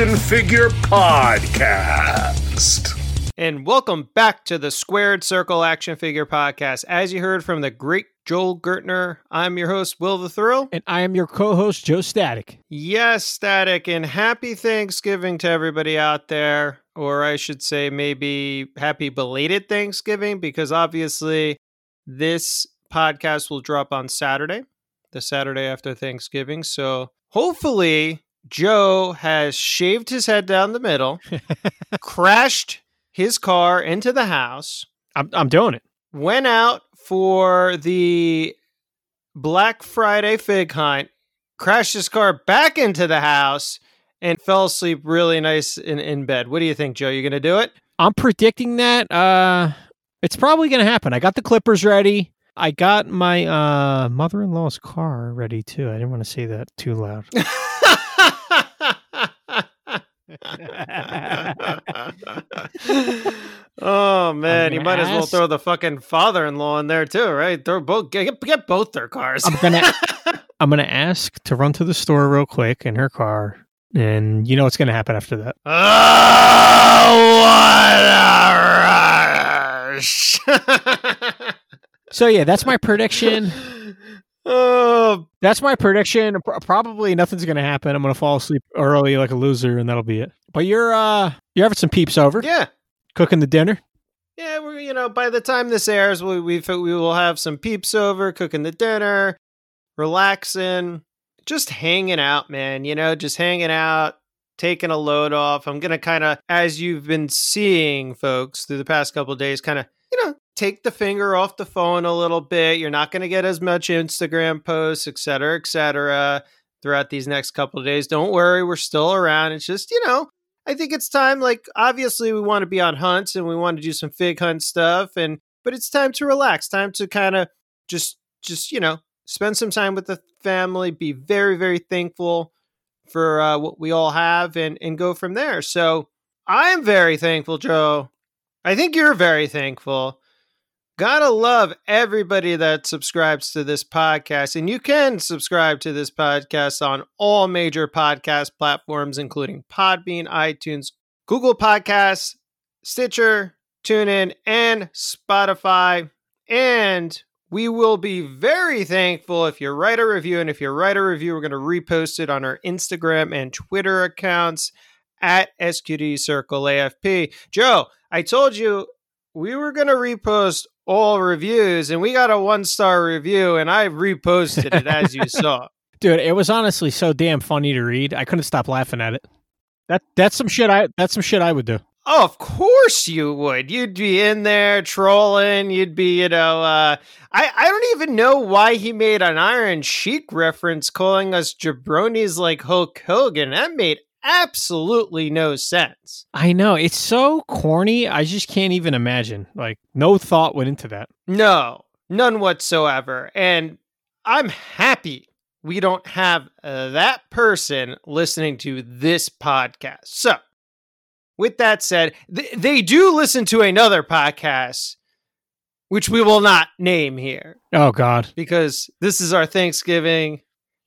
Action Figure Podcast. And welcome back to the Squared Circle Action Figure Podcast. As you heard from the great Joel Gertner, I'm your host, Will the Thrill. And I am your co host, Joe Static. Yes, Static, and happy Thanksgiving to everybody out there. Or I should say, maybe happy belated Thanksgiving, because obviously this podcast will drop on Saturday, the Saturday after Thanksgiving. So hopefully, Joe has shaved his head down the middle, crashed his car into the house, I'm, I'm doing it. went out for the Black Friday fig hunt, crashed his car back into the house, and fell asleep really nice in, in bed. What do you think, Joe? You going to do it? I'm predicting that uh, it's probably going to happen. I got the clippers ready. I got my uh, mother in law's car ready too. I didn't want to say that too loud. oh man, you might as well throw the fucking father-in-law in there too, right? Throw both get, get both their cars. I'm gonna I'm gonna ask to run to the store real quick in her car, and you know what's gonna happen after that. oh, what a rush! So yeah, that's my prediction. Oh, That's my prediction. Probably nothing's gonna happen. I'm gonna fall asleep early like a loser, and that'll be it. But you're uh you're having some peeps over, yeah. cooking the dinner. Yeah, we're you know by the time this airs, we we we will have some peeps over, cooking the dinner, relaxing, just hanging out, man. You know, just hanging out, taking a load off. I'm gonna kind of, as you've been seeing, folks, through the past couple of days, kind of you know take the finger off the phone a little bit. You're not gonna get as much Instagram posts, et cetera, et cetera, throughout these next couple of days. Don't worry, we're still around. It's just you know I think it's time. Like, obviously, we want to be on hunts and we want to do some fig hunt stuff, and but it's time to relax. Time to kind of just, just you know, spend some time with the family. Be very, very thankful for uh, what we all have, and and go from there. So I am very thankful, Joe. I think you're very thankful. Gotta love everybody that subscribes to this podcast. And you can subscribe to this podcast on all major podcast platforms, including Podbean, iTunes, Google Podcasts, Stitcher, TuneIn, and Spotify. And we will be very thankful if you write a review. And if you write a review, we're going to repost it on our Instagram and Twitter accounts at SQD Circle AFP. Joe, I told you we were going to repost all reviews, and we got a one star review, and I reposted it as you saw. Dude, it was honestly so damn funny to read. I couldn't stop laughing at it. That that's some shit I that's some shit I would do. Oh, of course you would. You'd be in there trolling. You'd be, you know, uh, I, I don't even know why he made an Iron Sheik reference calling us jabronis like Hulk Hogan. That made absolutely no sense. I know. It's so corny. I just can't even imagine. Like no thought went into that. No, none whatsoever. And I'm happy we don't have uh, that person listening to this podcast. So, with that said, th- they do listen to another podcast, which we will not name here Oh god. because this is our Thanksgiving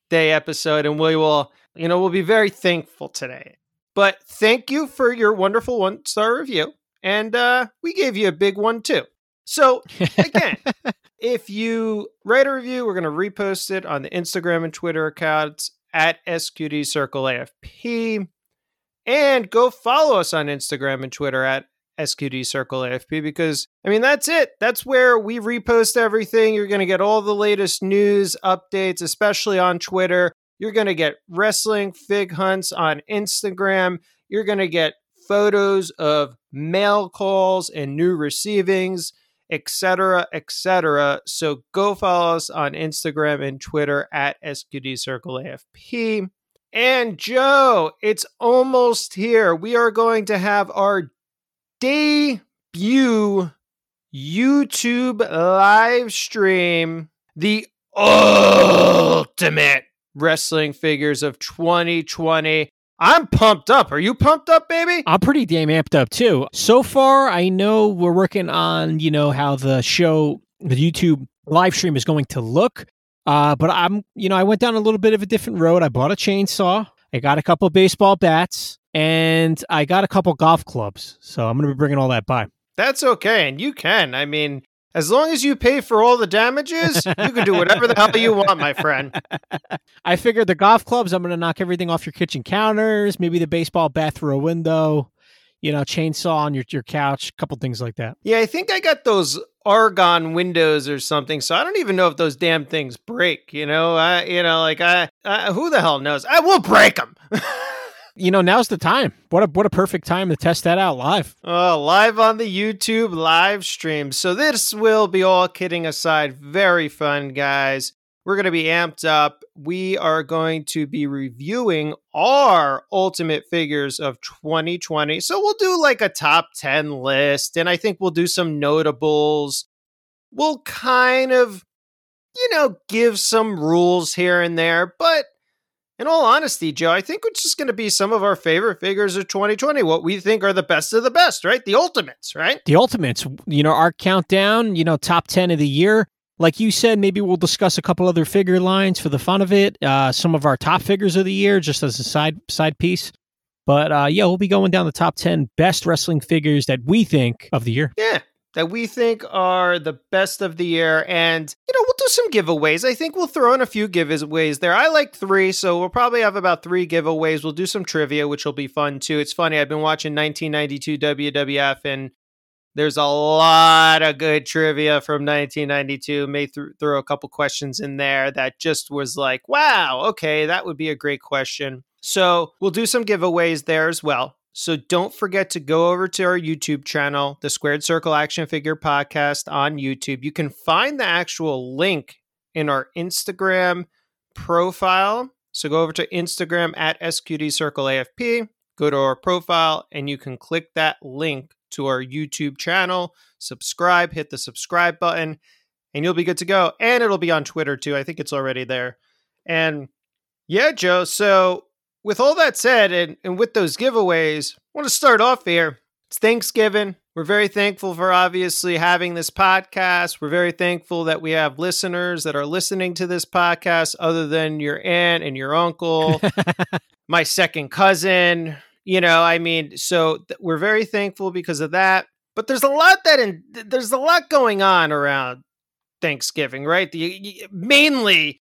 Day episode, and we will, you know, we'll be very thankful today. But thank you for your wonderful one star review, and uh, we gave you a big one too. So again, if you write a review, we're going to repost it on the Instagram and Twitter accounts at SQD Circle AFP. And go follow us on Instagram and Twitter at SQD Circle AFP because, I mean, that's it. That's where we repost everything. You're going to get all the latest news updates, especially on Twitter. You're going to get wrestling fig hunts on Instagram. You're going to get photos of mail calls and new receivings, etc., etc. So go follow us on Instagram and Twitter at SQD Circle AFP. And Joe, it's almost here. We are going to have our debut YouTube live stream, the ultimate wrestling figures of 2020. I'm pumped up. Are you pumped up, baby? I'm pretty damn amped up too. So far, I know we're working on, you know, how the show, the YouTube live stream is going to look. Uh, but I'm, you know, I went down a little bit of a different road. I bought a chainsaw. I got a couple baseball bats and I got a couple golf clubs. So I'm going to be bringing all that by. That's okay. And you can. I mean, as long as you pay for all the damages, you can do whatever the hell you want, my friend. I figured the golf clubs, I'm going to knock everything off your kitchen counters, maybe the baseball bat through a window, you know, chainsaw on your, your couch, a couple things like that. Yeah, I think I got those argon windows or something. So I don't even know if those damn things break. You know, I you know like I, I who the hell knows? I will break them. you know, now's the time. What a what a perfect time to test that out live. Uh, live on the YouTube live stream. So this will be all kidding aside, very fun, guys. We're going to be amped up. We are going to be reviewing our ultimate figures of 2020. So we'll do like a top 10 list, and I think we'll do some notables. We'll kind of, you know, give some rules here and there. But in all honesty, Joe, I think it's just going to be some of our favorite figures of 2020, what we think are the best of the best, right? The ultimates, right? The ultimates, you know, our countdown, you know, top 10 of the year like you said, maybe we'll discuss a couple other figure lines for the fun of it. Uh, some of our top figures of the year, just as a side side piece. But uh, yeah, we'll be going down the top ten best wrestling figures that we think of the year. Yeah, that we think are the best of the year, and you know we'll do some giveaways. I think we'll throw in a few giveaways there. I like three, so we'll probably have about three giveaways. We'll do some trivia, which will be fun too. It's funny. I've been watching 1992 WWF, and there's a lot of good trivia from 1992. May th- throw a couple questions in there that just was like, wow, okay, that would be a great question. So we'll do some giveaways there as well. So don't forget to go over to our YouTube channel, the Squared Circle Action Figure Podcast on YouTube. You can find the actual link in our Instagram profile. So go over to Instagram at SQD Circle AFP, go to our profile, and you can click that link to our YouTube channel, subscribe, hit the subscribe button, and you'll be good to go. And it'll be on Twitter too. I think it's already there. And yeah, Joe. So, with all that said, and, and with those giveaways, I want to start off here. It's Thanksgiving. We're very thankful for obviously having this podcast. We're very thankful that we have listeners that are listening to this podcast, other than your aunt and your uncle, my second cousin, you know, I mean, so th- we're very thankful because of that. But there's a lot that in, there's a lot going on around Thanksgiving, right? The mainly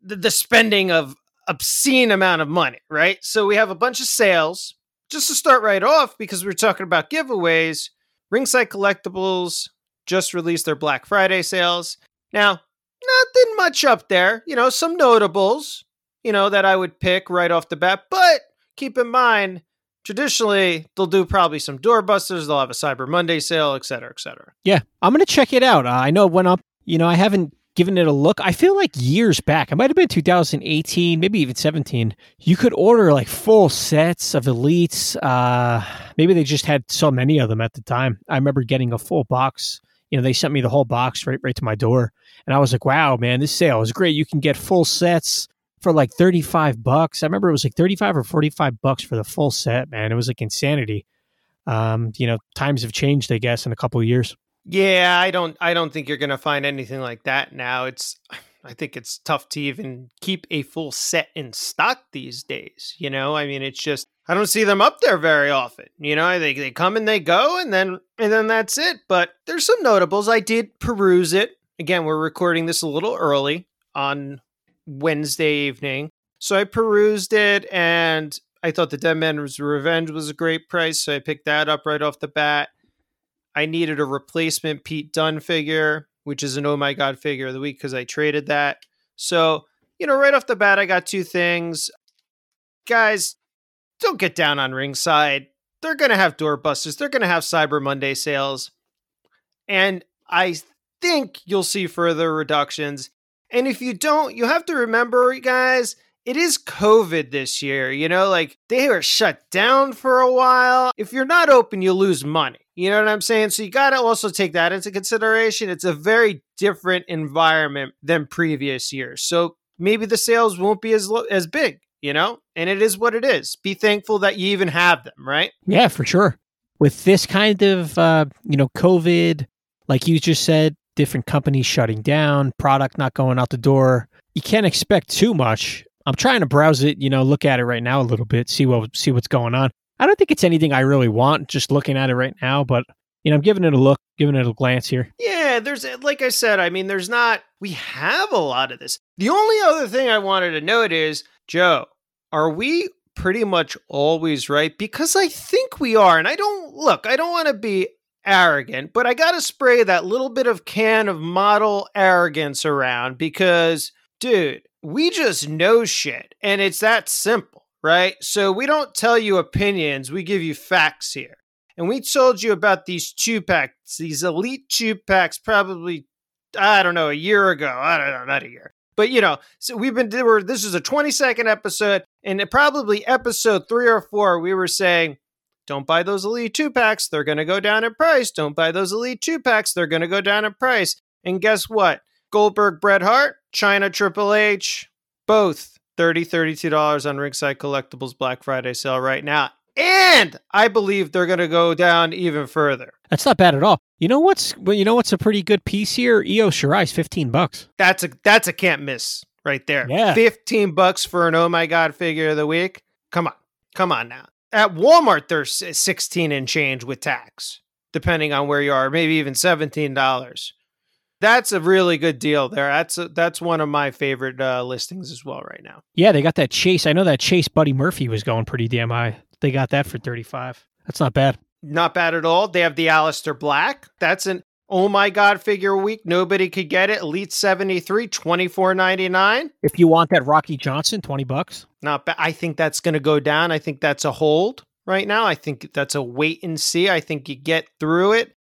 the, the spending of obscene amount of money, right? So we have a bunch of sales. Just to start right off, because we're talking about giveaways, Ringside Collectibles just released their Black Friday sales. Now, nothing much up there, you know, some notables, you know, that I would pick right off the bat, but keep in mind traditionally they'll do probably some doorbusters they'll have a cyber monday sale et cetera et cetera yeah i'm gonna check it out i know it went up you know i haven't given it a look i feel like years back it might have been 2018 maybe even 17 you could order like full sets of elites uh maybe they just had so many of them at the time i remember getting a full box you know they sent me the whole box right right to my door and i was like wow man this sale is great you can get full sets for like 35 bucks. I remember it was like 35 or 45 bucks for the full set, man. It was like insanity. Um, you know, times have changed, I guess, in a couple of years. Yeah, I don't I don't think you're going to find anything like that now. It's I think it's tough to even keep a full set in stock these days, you know? I mean, it's just I don't see them up there very often. You know, they they come and they go and then and then that's it. But there's some notables. I did peruse it. Again, we're recording this a little early on Wednesday evening. So I perused it and I thought the Dead Man's Revenge was a great price, so I picked that up right off the bat. I needed a replacement Pete Dunne figure, which is an Oh My God figure of the week because I traded that. So, you know, right off the bat, I got two things. Guys, don't get down on ringside. They're going to have doorbusters, they're going to have Cyber Monday sales. And I think you'll see further reductions. And if you don't, you have to remember, guys, it is COVID this year. You know, like they were shut down for a while. If you're not open, you lose money. You know what I'm saying? So you got to also take that into consideration. It's a very different environment than previous years. So maybe the sales won't be as lo- as big, you know? And it is what it is. Be thankful that you even have them, right? Yeah, for sure. With this kind of uh, you know, COVID, like you just said, different companies shutting down, product not going out the door. You can't expect too much I'm trying to browse it, you know, look at it right now a little bit, see what see what's going on. I don't think it's anything I really want just looking at it right now, but you know, I'm giving it a look, giving it a glance here. Yeah, there's uh, like I said, I mean, there's not we have a lot of this. The only other thing I wanted to note is, Joe, are we pretty much always right? Because I think we are, and I don't look, I don't want to be arrogant, but I got to spray that little bit of can of model arrogance around because dude, we just know shit and it's that simple, right? So we don't tell you opinions, we give you facts here. And we told you about these two packs, these elite two packs, probably, I don't know, a year ago. I don't know, not a year. But you know, so we've been, we're, this is a 20 second episode, and probably episode three or four, we were saying, don't buy those elite two packs, they're going to go down in price. Don't buy those elite two packs, they're going to go down in price. And guess what? Goldberg Bret Hart, Chyna Triple H, both $30, $32 on Ringside Collectibles Black Friday sale right now. And I believe they're going to go down even further. That's not bad at all. You know what's well, you know what's a pretty good piece here? Io Shirai's 15 bucks. That's a that's a can't miss right there. Yeah. 15 bucks for an oh my god figure of the week. Come on. Come on now. At Walmart there's 16 and change with tax, depending on where you are, maybe even $17 that's a really good deal there. That's a, that's one of my favorite uh, listings as well right now. Yeah, they got that Chase. I know that Chase Buddy Murphy was going pretty damn high. They got that for 35. That's not bad. Not bad at all. They have the Aleister Black. That's an oh my god figure week. Nobody could get it. Elite 73 24.99. If you want that Rocky Johnson 20 bucks. Not bad. I think that's going to go down. I think that's a hold right now. I think that's a wait and see. I think you get through it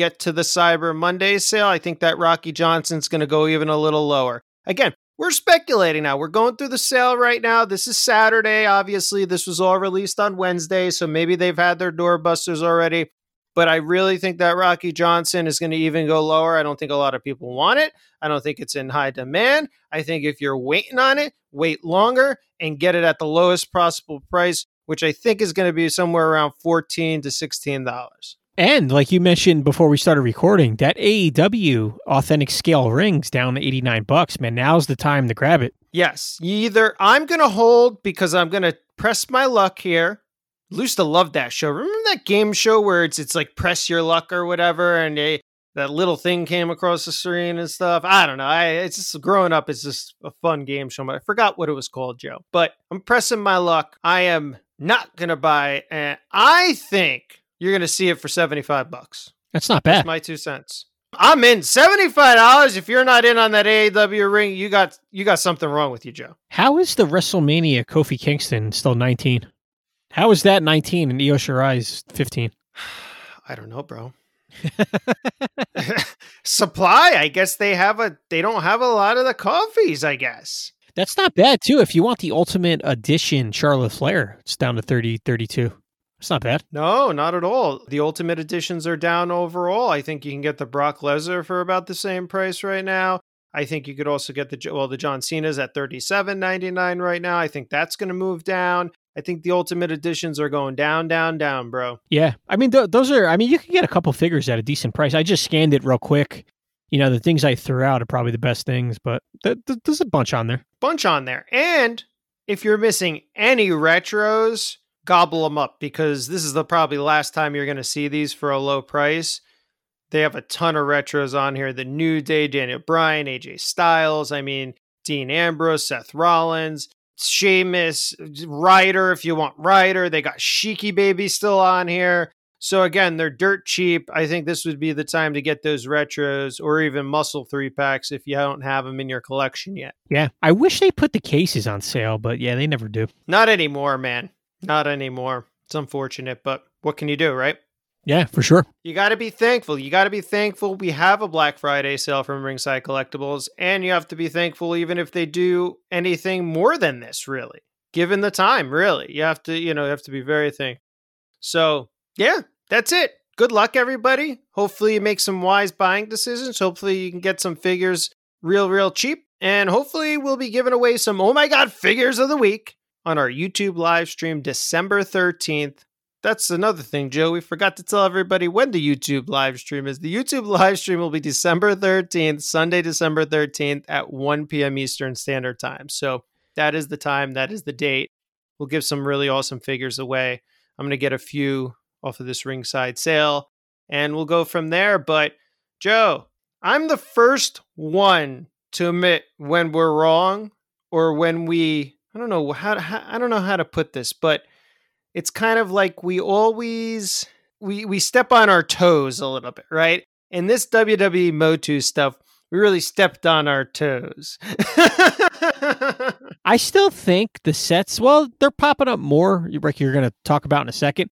get to the Cyber Monday sale, I think that Rocky Johnson's going to go even a little lower. Again, we're speculating now. We're going through the sale right now. This is Saturday. Obviously, this was all released on Wednesday, so maybe they've had their doorbusters already. But I really think that Rocky Johnson is going to even go lower. I don't think a lot of people want it. I don't think it's in high demand. I think if you're waiting on it, wait longer and get it at the lowest possible price, which I think is going to be somewhere around 14 to $16. And like you mentioned before we started recording, that AEW authentic scale rings down to 89 bucks, man. Now's the time to grab it. Yes. Either I'm going to hold because I'm going to press my luck here. used to love that show. Remember that game show where it's it's like press your luck or whatever and they, that little thing came across the screen and stuff. I don't know. I it's just growing up it's just a fun game show. but I forgot what it was called, Joe. But I'm pressing my luck. I am not going to buy and I think you're going to see it for 75 bucks. That's not bad. That's my two cents. I'm in $75 if you're not in on that AEW ring, you got you got something wrong with you, Joe. How is the WrestleMania Kofi Kingston still 19? How is that 19 and Io Shirai's 15? I don't know, bro. Supply, I guess they have a they don't have a lot of the Kofis, I guess. That's not bad too. If you want the ultimate edition Charlotte Flair, it's down to 30 32. It's not bad. No, not at all. The Ultimate Editions are down overall. I think you can get the Brock Lesnar for about the same price right now. I think you could also get the well the John Cena's at thirty seven ninety nine right now. I think that's going to move down. I think the Ultimate Editions are going down, down, down, bro. Yeah, I mean th- those are. I mean you can get a couple figures at a decent price. I just scanned it real quick. You know the things I threw out are probably the best things, but th- th- there's a bunch on there. Bunch on there, and if you're missing any retros, gobble them up because this is the probably last time you're going to see these for a low price. They have a ton of retros on here. The New Day, Daniel Bryan, AJ Styles, I mean, Dean Ambrose, Seth Rollins, Sheamus, Ryder, if you want Ryder. They got Sheiky Baby still on here. So again, they're dirt cheap. I think this would be the time to get those retros or even muscle three packs if you don't have them in your collection yet. Yeah. I wish they put the cases on sale, but yeah, they never do. Not anymore, man. Not anymore. It's unfortunate, but what can you do, right? Yeah, for sure. You got to be thankful. You got to be thankful we have a Black Friday sale from Ringside Collectibles, and you have to be thankful even if they do anything more than this, really. Given the time, really. You have to, you know, you have to be very thankful. So, yeah, that's it. Good luck, everybody. Hopefully, you make some wise buying decisions. Hopefully, you can get some figures real, real cheap. And hopefully, we'll be giving away some oh my god figures of the week on our YouTube live stream December 13th. That's another thing, Joe. We forgot to tell everybody when the YouTube live stream is. The YouTube live stream will be December 13th, Sunday, December 13th at 1 p.m. Eastern Standard Time. So that is the time, that is the date. We'll give some really awesome figures away. I'm going to get a few off of this ringside sale and we'll go from there. But, Joe, I'm the first one to admit when we're wrong or when we I don't know how, how I don't know how to put this, but it's kind of like we always we we step on our toes a little bit, right? In this WWE Motu stuff, we really stepped on our toes. I still think the sets, well, they're popping up more, Rick, you're going to talk about in a second.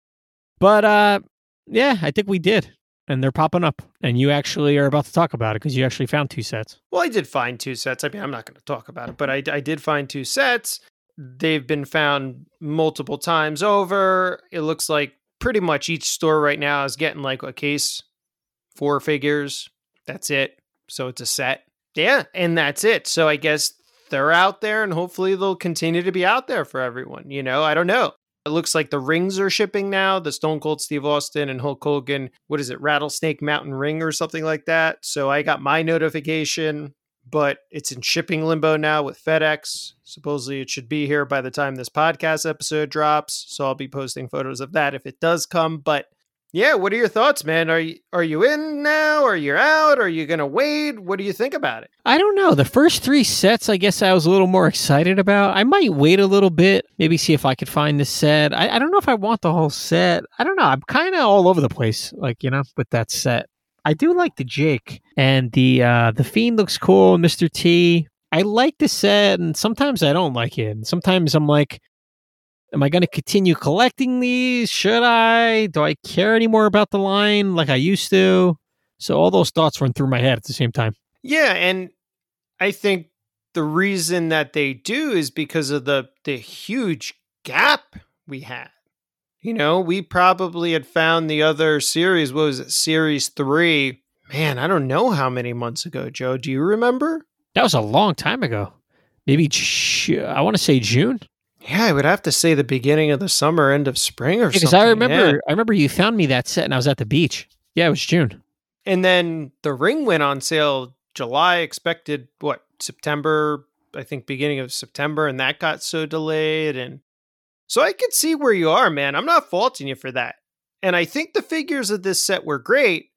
But uh yeah, I think we did. And they're popping up. And you actually are about to talk about it because you actually found two sets. Well, I did find two sets. I mean, I'm not going to talk about it, but I, I did find two sets. They've been found multiple times over. It looks like pretty much each store right now is getting like a case, four figures. That's it. So it's a set. Yeah. And that's it. So I guess they're out there and hopefully they'll continue to be out there for everyone. You know, I don't know. It looks like the rings are shipping now. The Stone Cold Steve Austin and Hulk Hogan, what is it, Rattlesnake Mountain Ring or something like that. So I got my notification, but it's in shipping limbo now with FedEx. Supposedly it should be here by the time this podcast episode drops. So I'll be posting photos of that if it does come. But yeah, what are your thoughts, man? Are you are you in now? Are you out? Are you gonna wait? What do you think about it? I don't know. The first three sets, I guess I was a little more excited about. I might wait a little bit, maybe see if I could find the set. I, I don't know if I want the whole set. I don't know. I'm kind of all over the place, like you know, with that set. I do like the Jake and the uh the Fiend looks cool. Mr. T. I like the set, and sometimes I don't like it. And sometimes I'm like, am I going to continue collecting these? Should I? Do I care anymore about the line like I used to? So all those thoughts run through my head at the same time. Yeah, and I think the reason that they do is because of the the huge gap we had. You know, we probably had found the other series. What was it? Series three. Man, I don't know how many months ago, Joe. Do you remember? That was a long time ago. Maybe I want to say June. Yeah, I would have to say the beginning of the summer, end of spring, or because something. I remember, yeah. I remember you found me that set, and I was at the beach. Yeah, it was June. And then the ring went on sale July. Expected what September? I think beginning of September, and that got so delayed. And so I could see where you are, man. I'm not faulting you for that. And I think the figures of this set were great,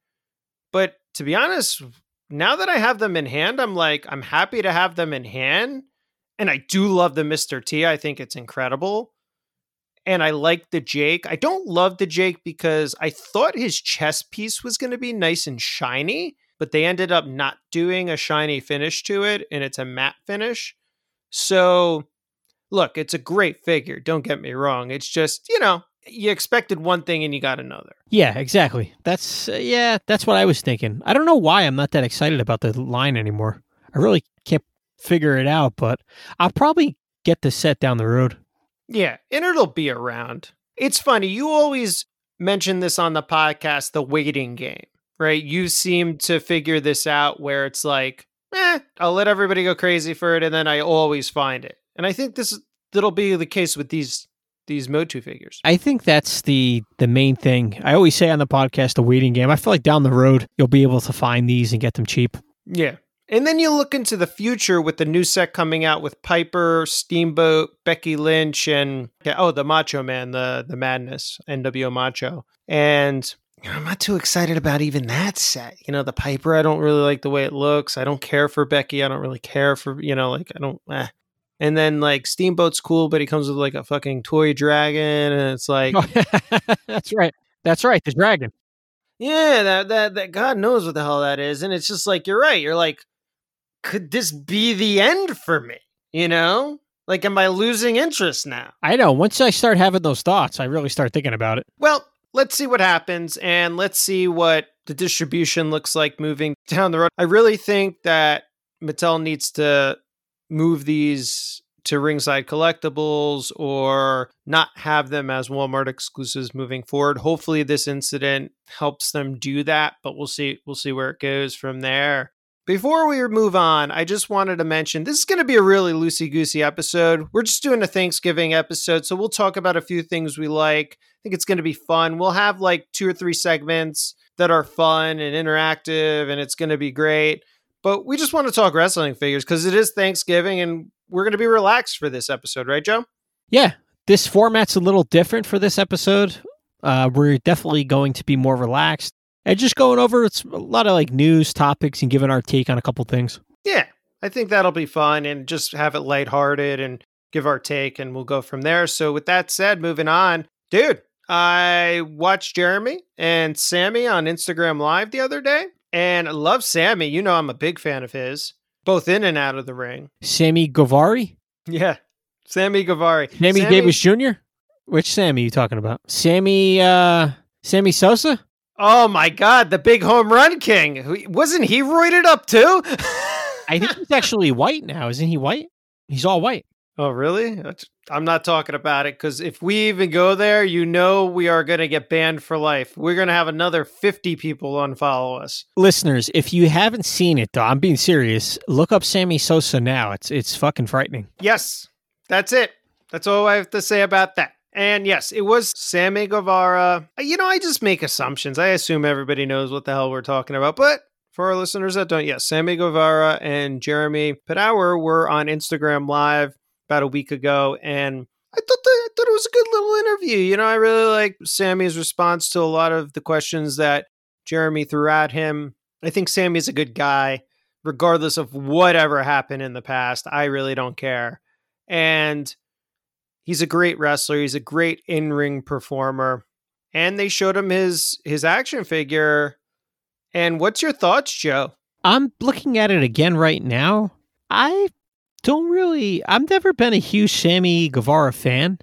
but to be honest, now that I have them in hand, I'm like, I'm happy to have them in hand and I do love the Mr. T. I think it's incredible. And I like the Jake. I don't love the Jake because I thought his chest piece was going to be nice and shiny, but they ended up not doing a shiny finish to it and it's a matte finish. So, look, it's a great figure. Don't get me wrong. It's just, you know, you expected one thing and you got another. Yeah, exactly. That's, uh, yeah, that's what I was thinking. I don't know why I'm not that excited about the line anymore. I really figure it out, but I'll probably get the set down the road. Yeah, and it'll be around. It's funny, you always mention this on the podcast the waiting game, right? You seem to figure this out where it's like, eh, I'll let everybody go crazy for it, and then I always find it. And I think this that'll be the case with these these Motu figures. I think that's the the main thing. I always say on the podcast the waiting game. I feel like down the road you'll be able to find these and get them cheap. Yeah. And then you look into the future with the new set coming out with Piper, Steamboat, Becky Lynch, and oh, the Macho Man, the the Madness, NWO Macho. And I'm not too excited about even that set. You know, the Piper, I don't really like the way it looks. I don't care for Becky. I don't really care for, you know, like I don't. Eh. And then like Steamboat's cool, but he comes with like a fucking toy dragon, and it's like, That's right. That's right. The dragon. yeah, that that that God knows what the hell that is, and it's just like you're right. You're like, could this be the end for me? You know, like, am I losing interest now? I know. Once I start having those thoughts, I really start thinking about it. Well, let's see what happens and let's see what the distribution looks like moving down the road. I really think that Mattel needs to move these to ringside collectibles or not have them as Walmart exclusives moving forward. Hopefully this incident helps them do that, but we'll see we'll see where it goes from there. Before we move on, I just wanted to mention this is going to be a really loosey goosey episode. We're just doing a Thanksgiving episode, so we'll talk about a few things we like. I think it's going to be fun. We'll have like two or three segments that are fun and interactive, and it's going to be great. But we just want to talk wrestling figures because it is Thanksgiving and we're going to be relaxed for this episode, right, Joe? Yeah, this format's a little different for this episode. Uh, we're definitely going to be more relaxed and just going over it's a lot of like news topics and giving our take on a couple things. Yeah, I think that'll be fun and just have it lighthearted and give our take and we'll go from there. So, with that said, moving on, dude, I watched Jeremy and Sammy on Instagram Live the other day and I love Sammy. You know, I'm a big fan of his, both in and out of the ring. Sammy Guevara, Yeah, Sammy Guevara. Sammy, Davis Jr. Which Sammy you talking about? Sammy, uh, Sammy Sosa. Oh my God, the big home run king. Wasn't he roided up too? I think he's actually white now. Isn't he white? He's all white. Oh, really? I'm not talking about it because if we even go there, you know we are going to get banned for life. We're going to have another 50 people unfollow us. Listeners, if you haven't seen it, though, I'm being serious. Look up Sammy Sosa now. It's it's fucking frightening. Yes, that's it. That's all I have to say about that. And yes, it was Sammy Guevara. Uh, you know, I just make assumptions. I assume everybody knows what the hell we're talking about. But for our listeners that don't, yes, Sammy Guevara and Jeremy Padawer were on Instagram Live about a week ago. And I thought that, I thought it was a good little interview. You know, I really like Sammy's response to a lot of the questions that Jeremy threw at him. I think Sammy's a good guy, regardless of whatever happened in the past. I really don't care. And he's a great wrestler. He's a great in-ring performer. And they showed him his his action figure. And what's your thoughts, Joe? I'm looking at it again right now. I don't really. I've never been a huge Sammy Guevara fan.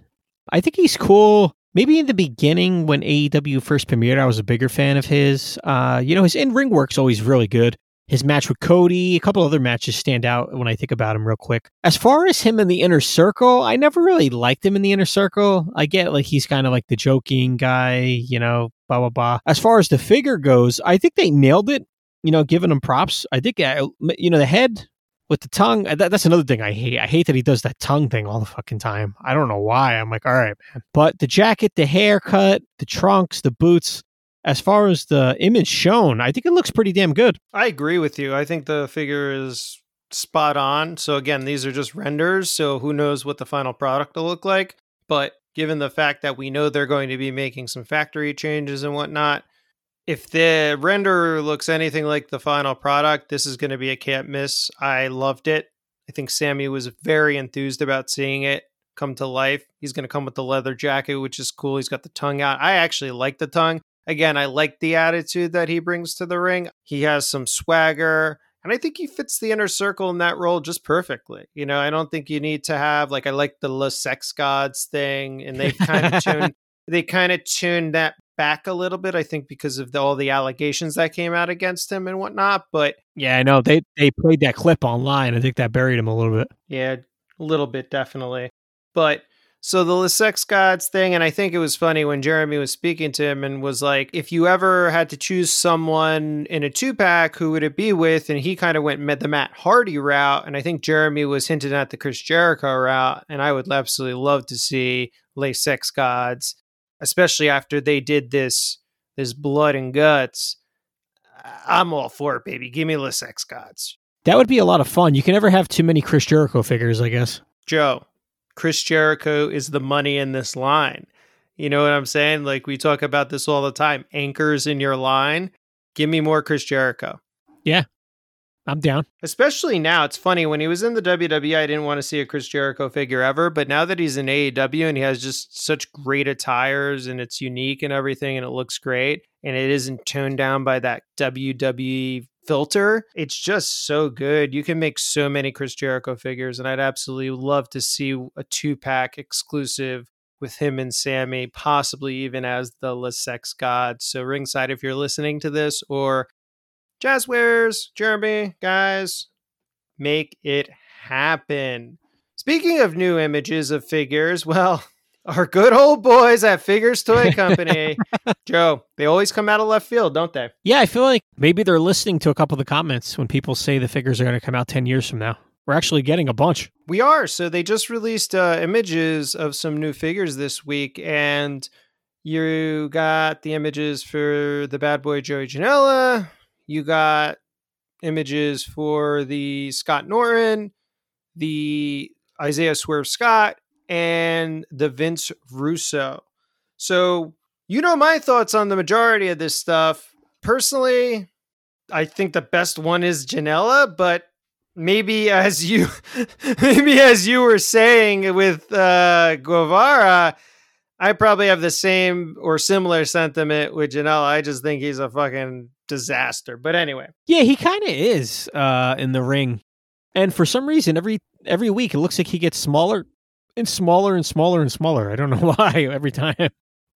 I think he's cool. Maybe in the beginning when AEW first premiered, I was a bigger fan of his. Uh, you know, his in ring work's always really good. His match with Cody, a couple other matches stand out when I think about him real quick. As far as him in the inner circle, I never really liked him in the inner circle. I get like he's kind of like the joking guy, you know, blah blah blah. As far as the figure goes, I think they nailed it. You know, giving him props. I think uh, you know the head with the tongue. uh, That, that's another thing I hate. I hate that he does that tongue thing all the fucking time. I don't know why. I'm like, all right, man. But the jacket, the haircut, the trunks, the boots. As far as the image shown, I think it looks pretty damn good. I agree with you. I think the figure is spot on. So again, these are just renders, so who knows what the final product will look like. But given the fact that we know they're going to be making some factory changes and whatnot, if the render looks anything like the final product, this is going to be a can't miss. I loved it. I think Sammy was very enthused about seeing it come to life. He's going to come with the leather jacket, which is cool. He's got the tongue out. I actually like the tongue. Again, I like the attitude that he brings to the ring. He has some swagger, and I think he fits the inner circle in that role just perfectly. You know, I don't think you need to have like I like the Le Sex Gods thing, and they kind of tuned they kind of tuned that back a little bit. I think because of the, all the allegations that came out against him and whatnot. But Yeah, I know. They they played that clip online. I think that buried him a little bit. Yeah, a little bit, definitely. But so the Lesex Gods thing, and I think it was funny when Jeremy was speaking to him and was like, if you ever had to choose someone in a two pack, who would it be with? And he kind of went met the Matt Hardy route. And I think Jeremy was hinting at the Chris Jericho route. And I would absolutely love to see Lesex Gods, especially after they did this this blood and guts. I'm all for it, baby. Give me Lesex Gods. That would be a lot of fun. You can never have too many Chris Jericho figures, I guess. Joe, Chris Jericho is the money in this line. You know what I'm saying? Like we talk about this all the time. Anchors in your line. Give me more Chris Jericho. Yeah. I'm down. Especially now, it's funny when he was in the WWE, I didn't want to see a Chris Jericho figure ever, but now that he's in AEW and he has just such great attires and it's unique and everything and it looks great and it isn't toned down by that WWE filter, it's just so good. You can make so many Chris Jericho figures and I'd absolutely love to see a two-pack exclusive with him and Sammy, possibly even as the Le Sex God. So ringside if you're listening to this or Jazzwares, Jeremy, guys, make it happen. Speaking of new images of figures, well, our good old boys at Figures Toy Company, Joe, they always come out of left field, don't they? Yeah, I feel like maybe they're listening to a couple of the comments when people say the figures are going to come out 10 years from now. We're actually getting a bunch. We are. So they just released uh, images of some new figures this week, and you got the images for the bad boy Joey Janela, you got images for the Scott Norton, the Isaiah Swerve Scott, and the Vince Russo. So, you know my thoughts on the majority of this stuff. Personally, I think the best one is Janela, but maybe as you maybe as you were saying with uh Guevara, I probably have the same or similar sentiment with Janela. I just think he's a fucking disaster. But anyway. Yeah, he kind of is uh, in the ring. And for some reason, every every week it looks like he gets smaller and smaller and smaller and smaller. I don't know why every time.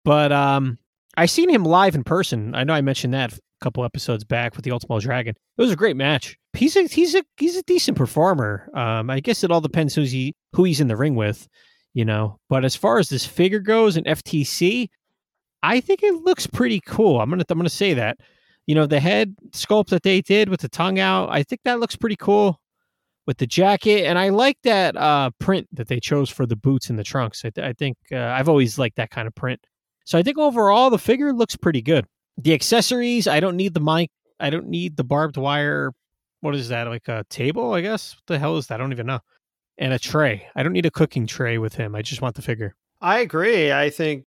But um I seen him live in person. I know I mentioned that a couple episodes back with the Ultimate Dragon. It was a great match. He's a he's a he's a decent performer. Um I guess it all depends who's he who he's in the ring with, you know. But as far as this figure goes in FTC, I think it looks pretty cool. I'm gonna I'm gonna say that you know, the head sculpt that they did with the tongue out, I think that looks pretty cool with the jacket. And I like that uh, print that they chose for the boots and the trunks. I, th- I think uh, I've always liked that kind of print. So I think overall the figure looks pretty good. The accessories, I don't need the mic. I don't need the barbed wire. What is that? Like a table, I guess? What the hell is that? I don't even know. And a tray. I don't need a cooking tray with him. I just want the figure. I agree. I think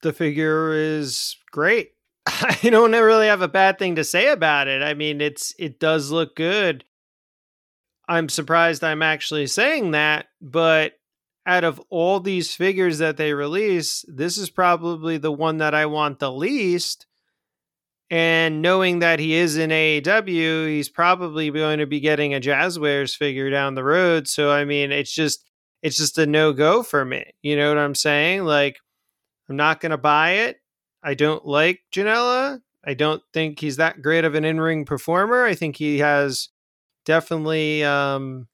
the figure is great. I don't really have a bad thing to say about it. I mean, it's it does look good. I'm surprised I'm actually saying that, but out of all these figures that they release, this is probably the one that I want the least. And knowing that he is in AEW, he's probably going to be getting a Jazzwares figure down the road. So I mean, it's just it's just a no go for me. You know what I'm saying? Like, I'm not going to buy it. I don't like Janela. I don't think he's that great of an in ring performer. I think he has definitely um,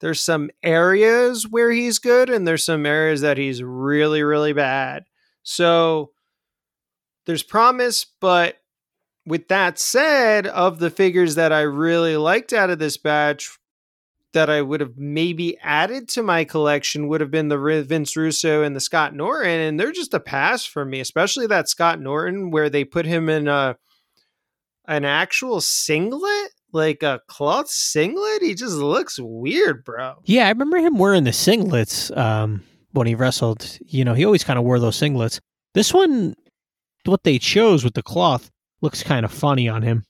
there's some areas where he's good and there's some areas that he's really really bad. So there's promise, but with that said, of the figures that I really liked out of this batch, that I would have maybe added to my collection would have been the Vince Russo and the Scott Norton, and they're just a pass for me, especially that Scott Norton where they put him in a an actual singlet, like a cloth singlet. He just looks weird, bro. Yeah, I remember him wearing the singlets um, when he wrestled. You know, he always kind of wore those singlets. This one, what they chose with the cloth, looks kind of funny on him.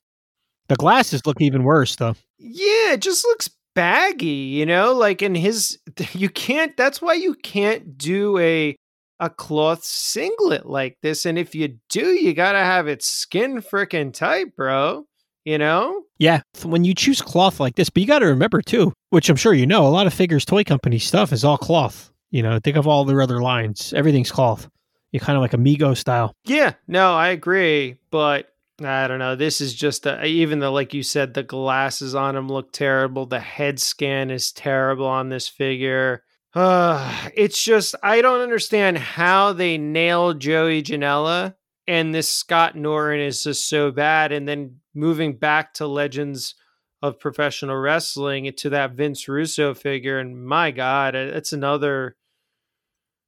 The glasses look even worse, though. Yeah, it just looks baggy, you know, like in his you can't that's why you can't do a a cloth singlet like this and if you do you got to have it skin freaking tight, bro. You know? Yeah, when you choose cloth like this, but you got to remember too, which I'm sure you know, a lot of figures toy company stuff is all cloth. You know, think of all their other lines. Everything's cloth. You kind of like a Mego style. Yeah, no, I agree, but I don't know. This is just a, even though, like you said, the glasses on him look terrible. The head scan is terrible on this figure. Uh, it's just I don't understand how they nailed Joey Janela and this Scott Norton is just so bad. And then moving back to Legends of Professional Wrestling to that Vince Russo figure, and my God, it's another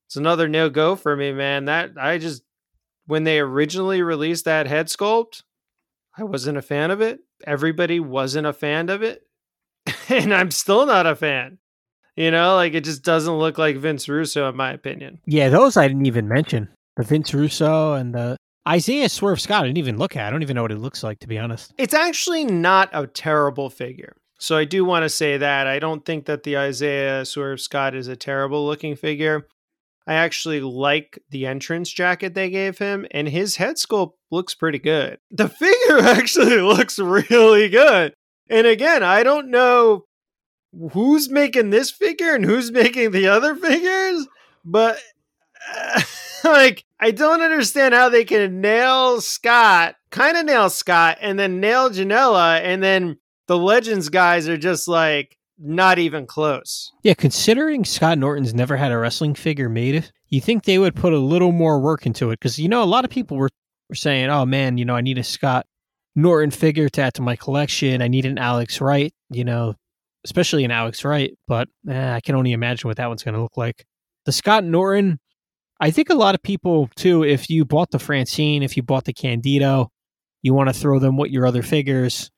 it's another no go for me, man. That I just when they originally released that head sculpt, I wasn't a fan of it. Everybody wasn't a fan of it. and I'm still not a fan. You know, like it just doesn't look like Vince Russo, in my opinion. Yeah, those I didn't even mention. Vince Russo and the Isaiah Swerve Scott, I didn't even look at. I don't even know what it looks like, to be honest. It's actually not a terrible figure. So I do want to say that I don't think that the Isaiah Swerve Scott is a terrible looking figure. I actually like the entrance jacket they gave him, and his head sculpt looks pretty good. The figure actually looks really good. And again, I don't know who's making this figure and who's making the other figures, but like I don't understand how they can nail Scott, kind of nail Scott, and then nail Janela, and then the Legends guys are just like not even close. Yeah, considering Scott Norton's never had a wrestling figure made, you think they would put a little more work into it? Because you know, a lot of people were were saying, "Oh man, you know, I need a Scott Norton figure to add to my collection. I need an Alex Wright, you know, especially an Alex Wright." But eh, I can only imagine what that one's going to look like. The Scott Norton, I think a lot of people too. If you bought the Francine, if you bought the Candido, you want to throw them with your other figures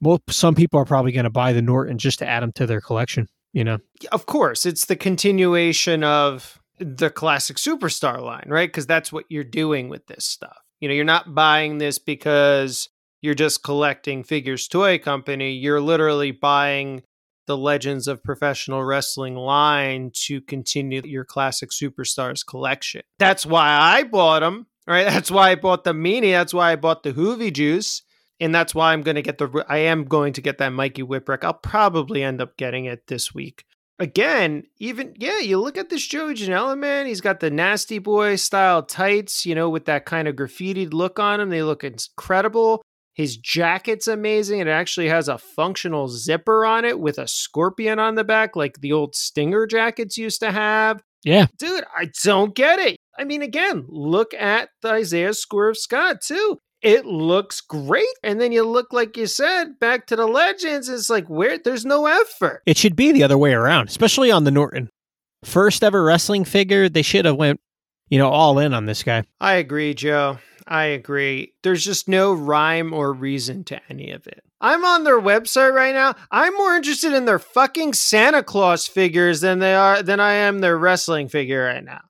well, some people are probably going to buy the Norton just to add them to their collection. You know, of course, it's the continuation of the classic superstar line, right? Because that's what you're doing with this stuff. You know, you're not buying this because you're just collecting figures toy company. You're literally buying the Legends of Professional Wrestling line to continue your classic superstars collection. That's why I bought them, right? That's why I bought the Meanie. That's why I bought the Hoovy Juice and that's why I'm going to get the. I am going to get that Mikey Whipwreck. I'll probably end up getting it this week. Again, even yeah, you look at this Joey Janela man. He's got the nasty boy style tights, you know, with that kind of graffitied look on him. They look incredible. His jacket's amazing. It actually has a functional zipper on it with a scorpion on the back, like the old Stinger jackets used to have. Yeah. Dude, I don't get it. I mean, again, look at the Isaiah Swerve Scott, too it looks great. And then you look, like you said, back to the legends. It's like, where there's no effort. It should be the other way around, especially on the Norton. First ever wrestling figure, they should have went, you know, all in on this guy. I agree, Joe. I agree. There's just no rhyme or reason to any of it. I'm on their website right now. I'm more interested in their fucking Santa Claus figures than they are than I am their wrestling figure right now.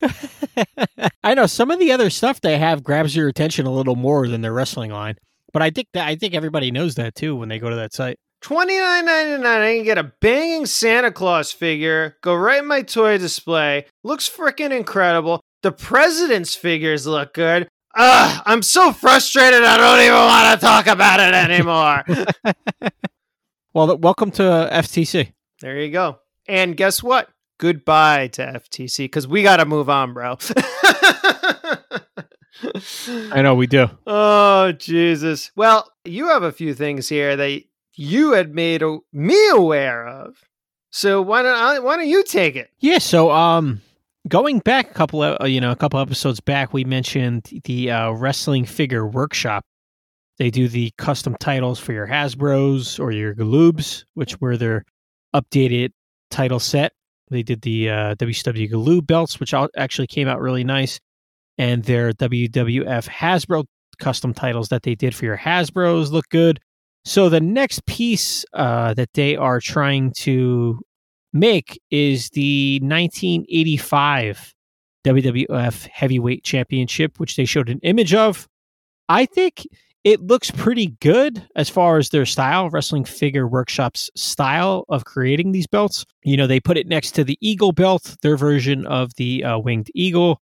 I know some of the other stuff they have grabs your attention a little more than their wrestling line. But I think that I think everybody knows that too when they go to that site. Twenty nine ninety nine. I can get a banging Santa Claus figure. Go right in my toy display. Looks freaking incredible. The president's figures look good. Ugh, I'm so frustrated. I don't even want to talk about it anymore. well, welcome to FTC. There you go. And guess what? Goodbye to FTC because we got to move on, bro. I know we do. Oh, Jesus. Well, you have a few things here that you had made me aware of. So why don't I, why don't you take it? Yeah. So um, going back a couple of uh, you know a couple episodes back we mentioned the uh, wrestling figure workshop. They do the custom titles for your hasbros or your galoobs which were their updated title set. They did the uh, wcw galoob belts which actually came out really nice and their wwf hasbro custom titles that they did for your hasbros look good. So the next piece uh, that they are trying to Mick is the 1985 WWF Heavyweight Championship, which they showed an image of. I think it looks pretty good as far as their style, Wrestling Figure Workshop's style of creating these belts. You know, they put it next to the Eagle belt, their version of the uh, Winged Eagle,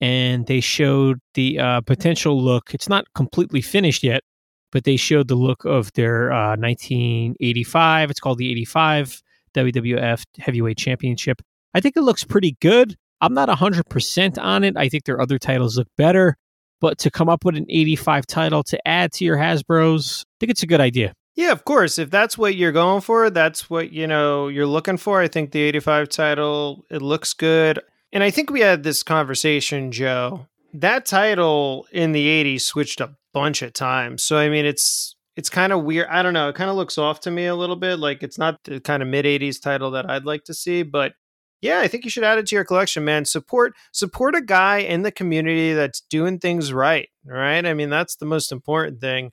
and they showed the uh, potential look. It's not completely finished yet, but they showed the look of their uh, 1985. It's called the 85 WWF Heavyweight Championship. I think it looks pretty good. I'm not 100% on it. I think their other titles look better. But to come up with an 85 title to add to your Hasbro's, I think it's a good idea. Yeah, of course. If that's what you're going for, that's what, you know, you're looking for. I think the 85 title, it looks good. And I think we had this conversation, Joe. That title in the 80s switched a bunch of times. So I mean, it's it's kind of weird. I don't know. It kind of looks off to me a little bit. Like it's not the kind of mid 80s title that I'd like to see, but yeah, I think you should add it to your collection, man. Support support a guy in the community that's doing things right, right? I mean, that's the most important thing.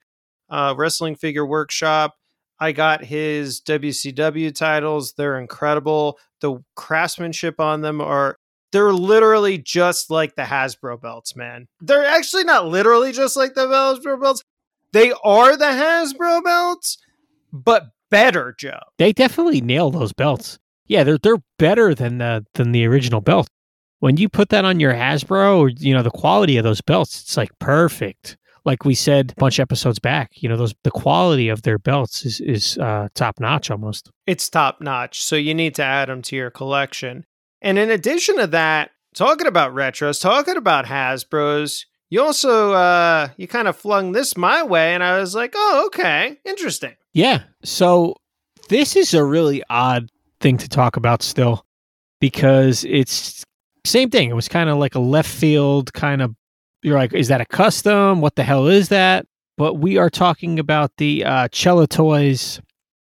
Uh, Wrestling Figure Workshop. I got his WCW titles. They're incredible. The craftsmanship on them are they're literally just like the Hasbro belts, man. They're actually not literally just like the Hasbro belts, they are the Hasbro belts, but better, Joe. They definitely nail those belts. Yeah, they're they're better than the than the original belt. When you put that on your Hasbro, or you know the quality of those belts, it's like perfect. Like we said a bunch of episodes back, you know those the quality of their belts is is uh, top notch almost. It's top notch. So you need to add them to your collection. And in addition to that, talking about retros, talking about Hasbro's, you also uh you kind of flung this my way and I was like, "Oh, okay. Interesting." Yeah. So this is a really odd thing to talk about still because it's same thing. It was kind of like a left field kind of you're like, is that a custom? What the hell is that? But we are talking about the uh Cello Toys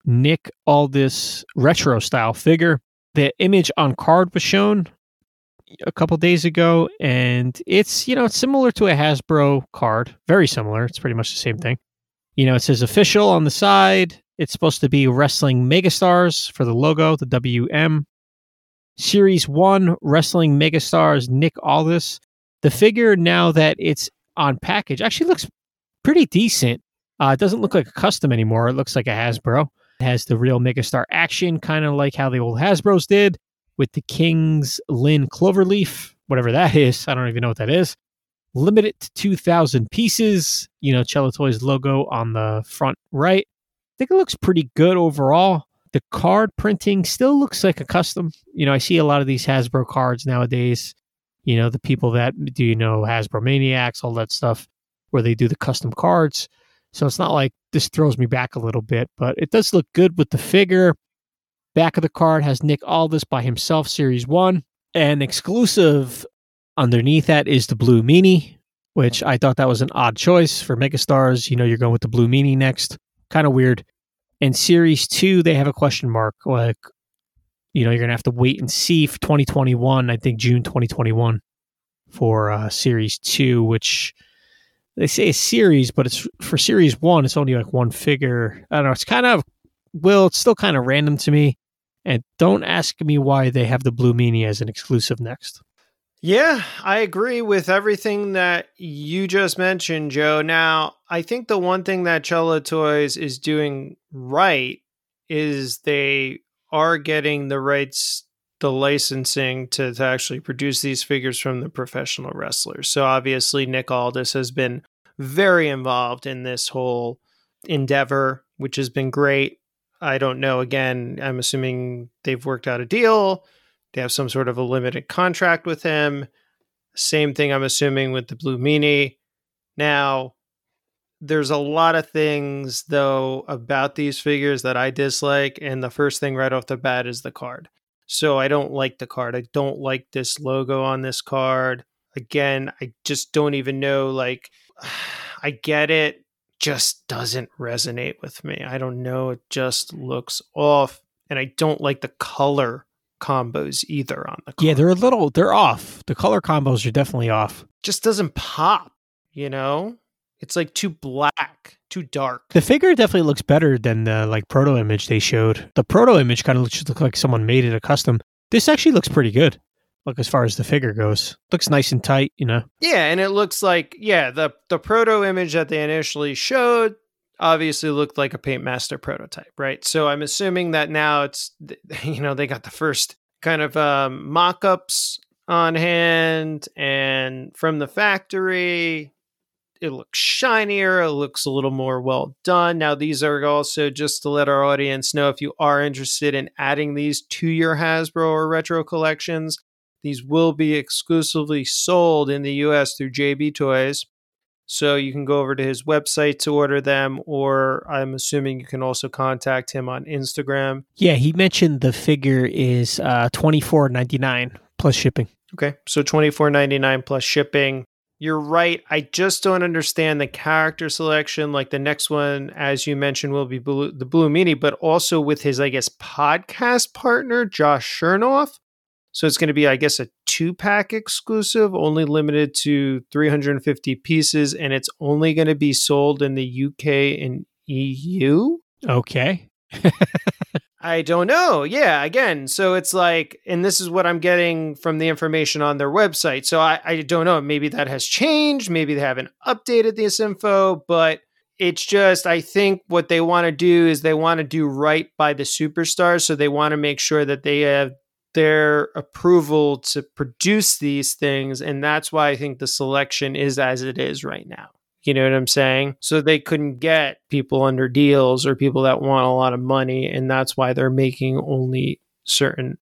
Nick Aldis retro style figure. The image on card was shown a couple days ago, and it's you know it's similar to a Hasbro card, very similar. It's pretty much the same thing. You know, it says official on the side. It's supposed to be wrestling megastars for the logo, the WM. Series one wrestling megastars Nick Aldis. The figure now that it's on package actually looks pretty decent. Uh, it doesn't look like a custom anymore. It looks like a Hasbro. It has the real megastar action, kind of like how the old Hasbro's did with the King's Lynn Cloverleaf, whatever that is. I don't even know what that is. Limited to 2,000 pieces. You know, Cello Toys logo on the front right. I think it looks pretty good overall. The card printing still looks like a custom. You know, I see a lot of these Hasbro cards nowadays. You know, the people that do you know Hasbro Maniacs, all that stuff, where they do the custom cards. So it's not like this throws me back a little bit, but it does look good with the figure. Back of the card has Nick Aldis by himself, Series 1. And exclusive underneath that is the Blue Meanie, which I thought that was an odd choice for Megastars. You know, you're going with the Blue Meanie next. Kind of weird. And Series 2, they have a question mark. Like, you know, you're going to have to wait and see for 2021, I think June 2021 for uh, Series 2, which they say a series, but it's for Series 1, it's only like one figure. I don't know. It's kind of, well, it's still kind of random to me. And don't ask me why they have the Blue Meanie as an exclusive next. Yeah, I agree with everything that you just mentioned, Joe. Now, I think the one thing that Cello Toys is doing right is they are getting the rights, the licensing to, to actually produce these figures from the professional wrestlers. So obviously, Nick Aldis has been very involved in this whole endeavor, which has been great. I don't know. Again, I'm assuming they've worked out a deal. They have some sort of a limited contract with him. Same thing, I'm assuming, with the Blue Meanie. Now, there's a lot of things, though, about these figures that I dislike. And the first thing right off the bat is the card. So I don't like the card. I don't like this logo on this card. Again, I just don't even know. Like, I get it just doesn't resonate with me. I don't know. It just looks off. And I don't like the color combos either on the. Yeah, they're a little, they're off. The color combos are definitely off. Just doesn't pop, you know? It's like too black, too dark. The figure definitely looks better than the like proto image they showed. The proto image kind of looks look like someone made it a custom. This actually looks pretty good. Like as far as the figure goes, looks nice and tight, you know. Yeah, and it looks like yeah, the the proto image that they initially showed obviously looked like a paint master prototype, right? So I'm assuming that now it's you know, they got the first kind of um, mock-ups on hand and from the factory it looks shinier it looks a little more well done now these are also just to let our audience know if you are interested in adding these to your hasbro or retro collections these will be exclusively sold in the US through JB Toys. So you can go over to his website to order them, or I'm assuming you can also contact him on Instagram. Yeah, he mentioned the figure is uh, twenty four ninety nine plus shipping. Okay, so twenty four ninety nine plus shipping. You're right. I just don't understand the character selection. Like the next one, as you mentioned, will be Blue, the Blue Meanie, but also with his, I guess, podcast partner, Josh Chernoff. So it's going to be, I guess, a two pack exclusive, only limited to 350 pieces, and it's only going to be sold in the UK and EU. Okay. I don't know. Yeah, again, so it's like, and this is what I'm getting from the information on their website. So I, I don't know. Maybe that has changed. Maybe they haven't updated this info, but It's just, I think what they want to do is they want to do right by the superstars. So they want to make sure that they have their approval to produce these things. And that's why I think the selection is as it is right now. You know what I'm saying? So they couldn't get people under deals or people that want a lot of money. And that's why they're making only certain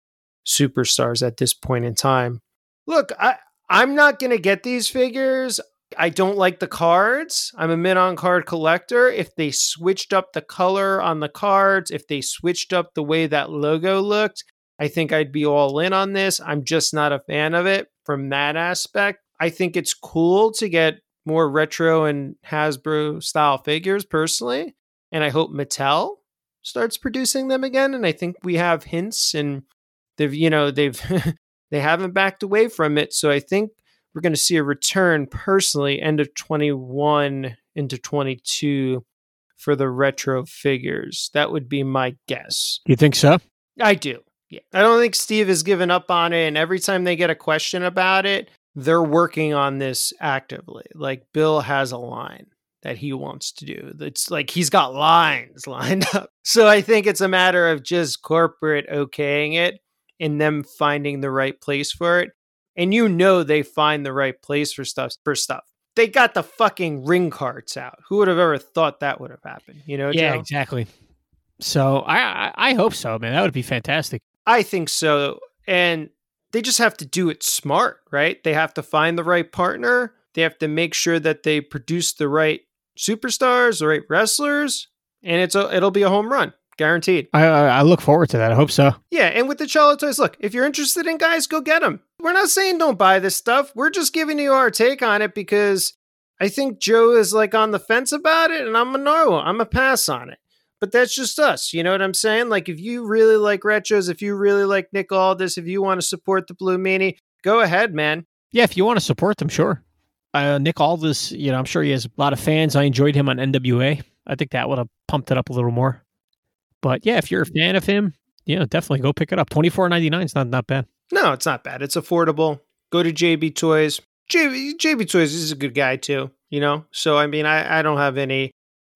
superstars at this point in time. Look, I, I'm not going to get these figures. I don't like the cards. I'm a mid on card collector. If they switched up the color on the cards, if they switched up the way that logo looked, I think I'd be all in on this. I'm just not a fan of it from that aspect. I think it's cool to get more retro and Hasbro style figures personally. And I hope Mattel starts producing them again. And I think we have hints and they've, you know, they've, they haven't backed away from it. So I think we're going to see a return personally end of 21 into 22 for the retro figures. That would be my guess. You think so? I do. Yeah. I don't think Steve has given up on it. And every time they get a question about it, they're working on this actively. Like Bill has a line that he wants to do. It's like he's got lines lined up. So I think it's a matter of just corporate okaying it and them finding the right place for it. And you know they find the right place for stuff for stuff. They got the fucking ring carts out. Who would have ever thought that would have happened? You know? Yeah, Joe? exactly. So I, I I hope so, man. That would be fantastic. I think so. And they just have to do it smart, right? They have to find the right partner. They have to make sure that they produce the right superstars, the right wrestlers, and it's a, it'll be a home run, guaranteed. I I look forward to that. I hope so. Yeah, and with the Cholo toys, look, if you're interested in guys, go get them. We're not saying don't buy this stuff. We're just giving you our take on it because I think Joe is like on the fence about it, and I'm a no, I'm a pass on it. But that's just us. You know what I'm saying? Like, if you really like retros, if you really like Nick Aldis, if you want to support the Blue Meanie, go ahead, man. Yeah, if you want to support them, sure. Uh, Nick Aldis, you know, I'm sure he has a lot of fans. I enjoyed him on NWA. I think that would have pumped it up a little more. But yeah, if you're a fan of him, yeah, definitely go pick it up. Twenty four ninety nine is not not bad. No, it's not bad. It's affordable. Go to JB Toys. JB, JB Toys is a good guy too, you know? So, I mean, I, I don't have any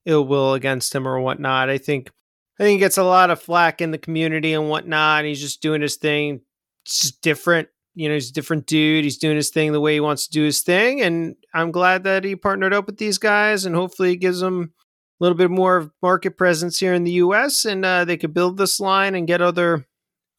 ill will against him or whatnot. I think I think he gets a lot of flack in the community and whatnot. He's just doing his thing. It's just different. You know, he's a different dude. He's doing his thing the way he wants to do his thing. And I'm glad that he partnered up with these guys and hopefully it gives them a little bit more market presence here in the US and uh, they could build this line and get other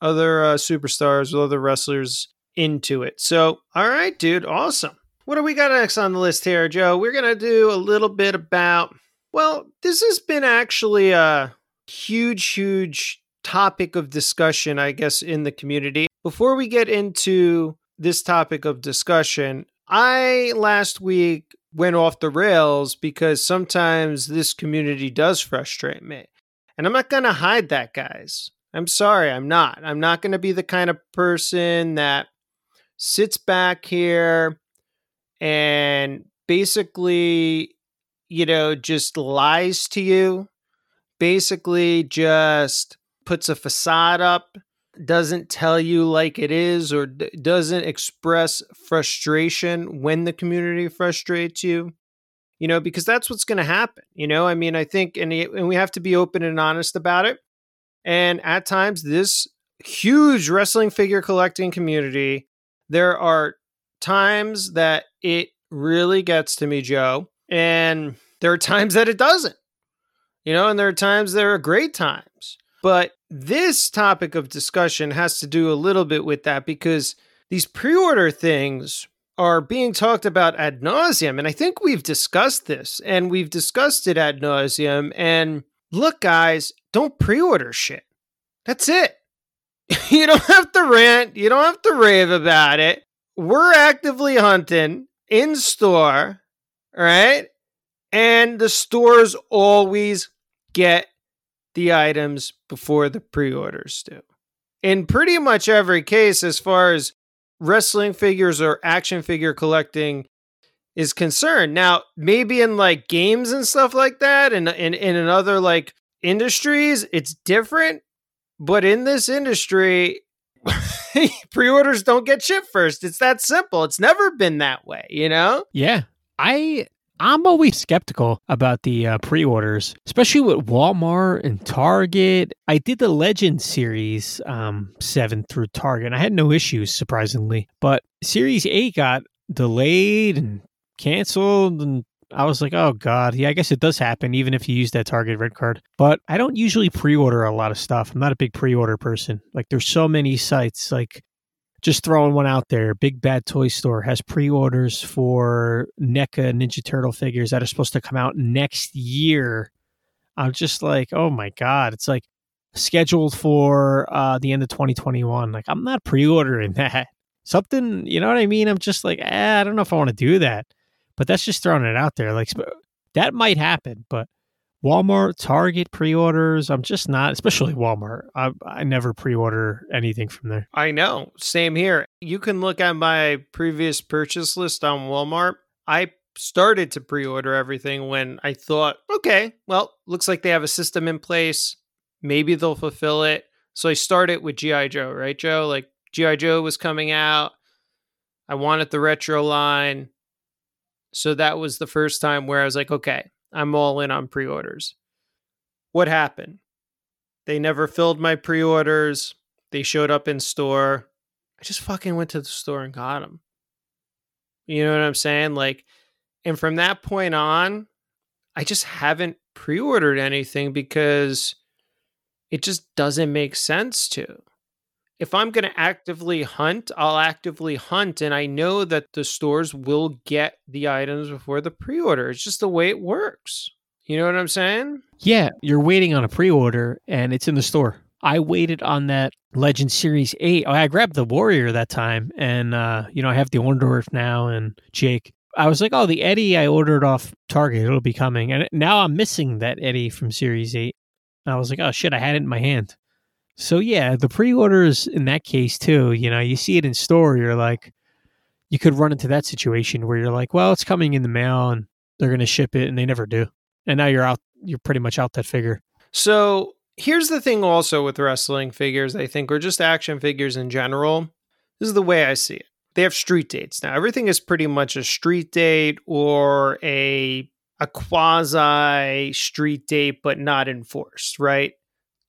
other uh, superstars or other wrestlers into it. So, all right, dude, awesome. What do we got next on the list here, Joe? We're going to do a little bit about well, this has been actually a huge, huge topic of discussion, I guess, in the community. Before we get into this topic of discussion, I last week went off the rails because sometimes this community does frustrate me. And I'm not going to hide that, guys. I'm sorry, I'm not. I'm not going to be the kind of person that sits back here and basically you know, just lies to you, basically just puts a facade up, doesn't tell you like it is, or d- doesn't express frustration when the community frustrates you. You know, because that's what's going to happen. You know, I mean, I think, and, and we have to be open and honest about it. And at times, this huge wrestling figure collecting community, there are times that it really gets to me, Joe. And there are times that it doesn't, you know, and there are times there are great times. But this topic of discussion has to do a little bit with that because these pre order things are being talked about ad nauseum. And I think we've discussed this and we've discussed it ad nauseum. And look, guys, don't pre order shit. That's it. you don't have to rant, you don't have to rave about it. We're actively hunting in store, right? And the stores always get the items before the pre orders do. In pretty much every case, as far as wrestling figures or action figure collecting is concerned. Now, maybe in like games and stuff like that, and, and, and in other like industries, it's different. But in this industry, pre orders don't get shipped first. It's that simple. It's never been that way, you know? Yeah. I I'm always skeptical about the uh, pre orders, especially with Walmart and Target. I did the Legend series um, 7 through Target, and I had no issues, surprisingly. But Series 8 got delayed and canceled, and I was like, oh, God. Yeah, I guess it does happen, even if you use that Target red card. But I don't usually pre order a lot of stuff. I'm not a big pre order person. Like, there's so many sites. Like, just throwing one out there. Big Bad Toy Store has pre-orders for NECA Ninja Turtle figures that are supposed to come out next year. I'm just like, oh my god, it's like scheduled for uh, the end of 2021. Like I'm not pre-ordering that. Something, you know what I mean? I'm just like, eh, I don't know if I want to do that. But that's just throwing it out there. Like that might happen, but Walmart, Target pre-orders. I'm just not, especially Walmart. I, I never pre-order anything from there. I know. Same here. You can look at my previous purchase list on Walmart. I started to pre-order everything when I thought, okay, well, looks like they have a system in place. Maybe they'll fulfill it. So I started with GI Joe, right, Joe? Like GI Joe was coming out. I wanted the retro line. So that was the first time where I was like, okay, I'm all in on pre orders. What happened? They never filled my pre orders. They showed up in store. I just fucking went to the store and got them. You know what I'm saying? Like, and from that point on, I just haven't pre ordered anything because it just doesn't make sense to. If I'm going to actively hunt, I'll actively hunt, and I know that the stores will get the items before the pre order. It's just the way it works. You know what I'm saying? Yeah, you're waiting on a pre order and it's in the store. I waited on that Legend Series 8. I grabbed the Warrior that time, and, uh, you know, I have the Orndorff now and Jake. I was like, oh, the Eddie I ordered off Target, it'll be coming. And now I'm missing that Eddie from Series 8. I was like, oh, shit, I had it in my hand. So yeah, the pre-orders in that case too, you know, you see it in store, you're like you could run into that situation where you're like, well, it's coming in the mail and they're going to ship it and they never do. And now you're out you're pretty much out that figure. So, here's the thing also with wrestling figures, I think or just action figures in general. This is the way I see it. They have street dates. Now, everything is pretty much a street date or a a quasi street date but not enforced, right?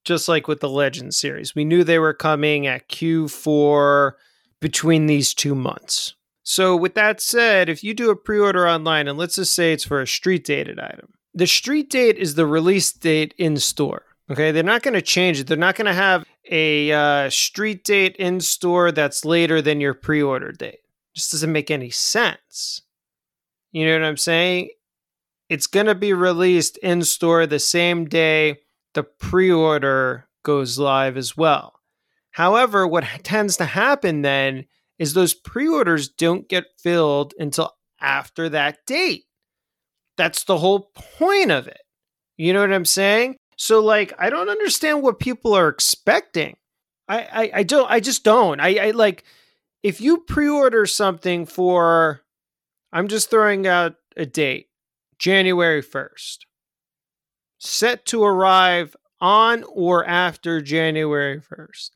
Just like with the Legend series. We knew they were coming at Q4 between these two months. So, with that said, if you do a pre order online, and let's just say it's for a street dated item, the street date is the release date in store. Okay, they're not going to change it. They're not going to have a uh, street date in store that's later than your pre order date. Just doesn't make any sense. You know what I'm saying? It's going to be released in store the same day the pre order goes live as well. However, what tends to happen then is those pre orders don't get filled until after that date. That's the whole point of it. You know what I'm saying? So, like, I don't understand what people are expecting. I, I, I don't, I just don't. I, I like, if you pre order something for, I'm just throwing out a date, January 1st set to arrive on or after January 1st.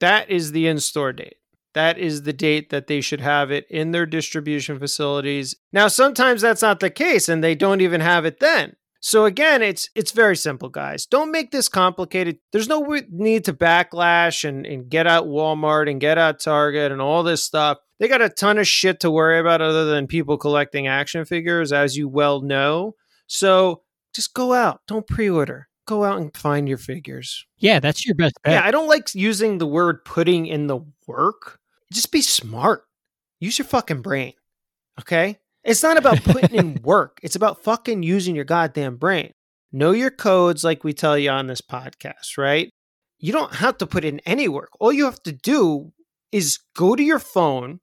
That is the in store date. That is the date that they should have it in their distribution facilities. Now, sometimes that's not the case and they don't even have it then. So again, it's it's very simple, guys. Don't make this complicated. There's no need to backlash and, and get out Walmart and get out Target and all this stuff. They got a ton of shit to worry about other than people collecting action figures, as you well know. So just go out. Don't pre-order. Go out and find your figures. Yeah, that's your best bet. Yeah, I don't like using the word putting in the work. Just be smart. Use your fucking brain. Okay? It's not about putting in work. It's about fucking using your goddamn brain. Know your codes like we tell you on this podcast, right? You don't have to put in any work. All you have to do is go to your phone,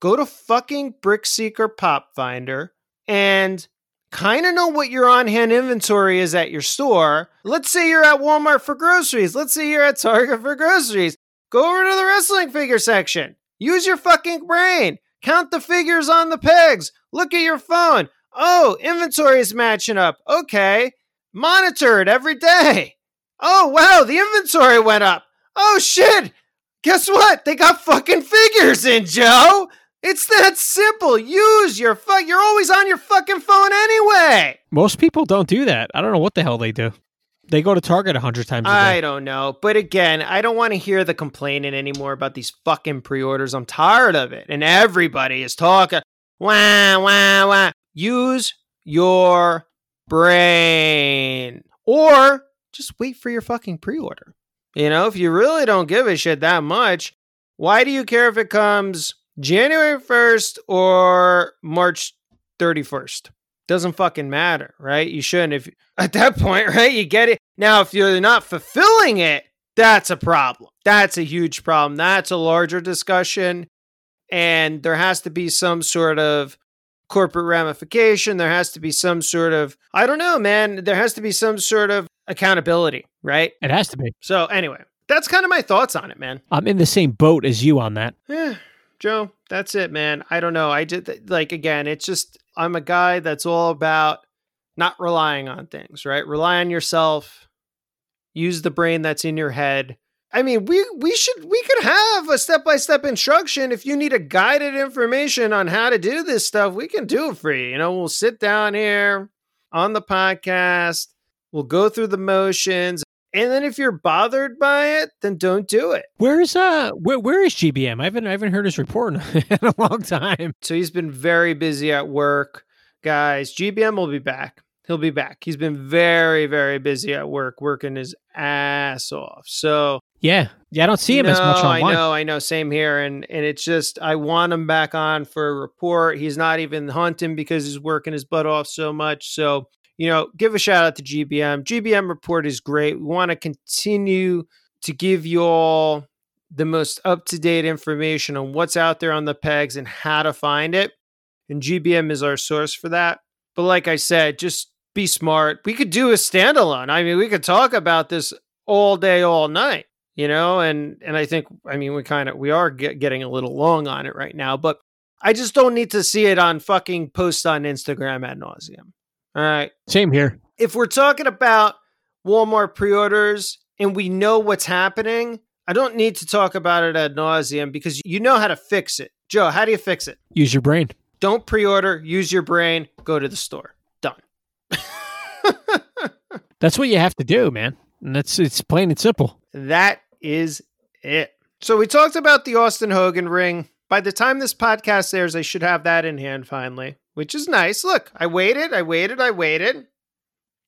go to fucking Brickseeker Pop Finder, and kind of know what your on hand inventory is at your store. Let's say you're at Walmart for groceries. Let's say you're at Target for groceries. Go over to the wrestling figure section. Use your fucking brain. Count the figures on the pegs. Look at your phone. Oh, inventory is matching up. Okay. Monitor it every day. Oh, wow, the inventory went up. Oh, shit. Guess what? They got fucking figures in, Joe. It's that simple. Use your fuck. You're always on your fucking phone anyway. Most people don't do that. I don't know what the hell they do. They go to Target a hundred times a day. I don't know. But again, I don't want to hear the complaining anymore about these fucking pre orders. I'm tired of it. And everybody is talking. Wah, wah, wah. Use your brain. Or just wait for your fucking pre order. You know, if you really don't give a shit that much, why do you care if it comes January 1st or March 31st? Doesn't fucking matter, right? You shouldn't if at that point, right? You get it. Now, if you're not fulfilling it, that's a problem. That's a huge problem. That's a larger discussion. And there has to be some sort of corporate ramification. There has to be some sort of, I don't know, man, there has to be some sort of accountability, right? It has to be. So, anyway, that's kind of my thoughts on it, man. I'm in the same boat as you on that. Yeah, Joe, that's it, man. I don't know. I did, like, again, it's just, I'm a guy that's all about not relying on things, right? Rely on yourself, use the brain that's in your head. I mean, we we should we could have a step-by-step instruction if you need a guided information on how to do this stuff, we can do it for you. You know, we'll sit down here on the podcast, we'll go through the motions, and then if you're bothered by it, then don't do it. Where is uh where where is GBM? I haven't I haven't heard his report in a long time. So he's been very busy at work. Guys, GBM will be back. He'll be back. He's been very, very busy at work, working his ass off. So Yeah. Yeah, I don't see him as much online. I know, I know. Same here. And and it's just I want him back on for a report. He's not even hunting because he's working his butt off so much. So, you know, give a shout out to GBM. GBM report is great. We want to continue to give you all the most up-to-date information on what's out there on the pegs and how to find it. And GBM is our source for that. But like I said, just be smart. We could do a standalone. I mean, we could talk about this all day, all night you know and and i think i mean we kind of we are get, getting a little long on it right now but i just don't need to see it on fucking posts on instagram ad nauseum all right Same here. if we're talking about walmart pre-orders and we know what's happening i don't need to talk about it ad nauseum because you know how to fix it joe how do you fix it Use your brain. don't pre-order use your brain go to the store done That's what you have to do, man. And that's it's plain and simple. That is it. So we talked about the Austin Hogan ring. By the time this podcast airs, I should have that in hand finally, which is nice. Look, I waited, I waited, I waited.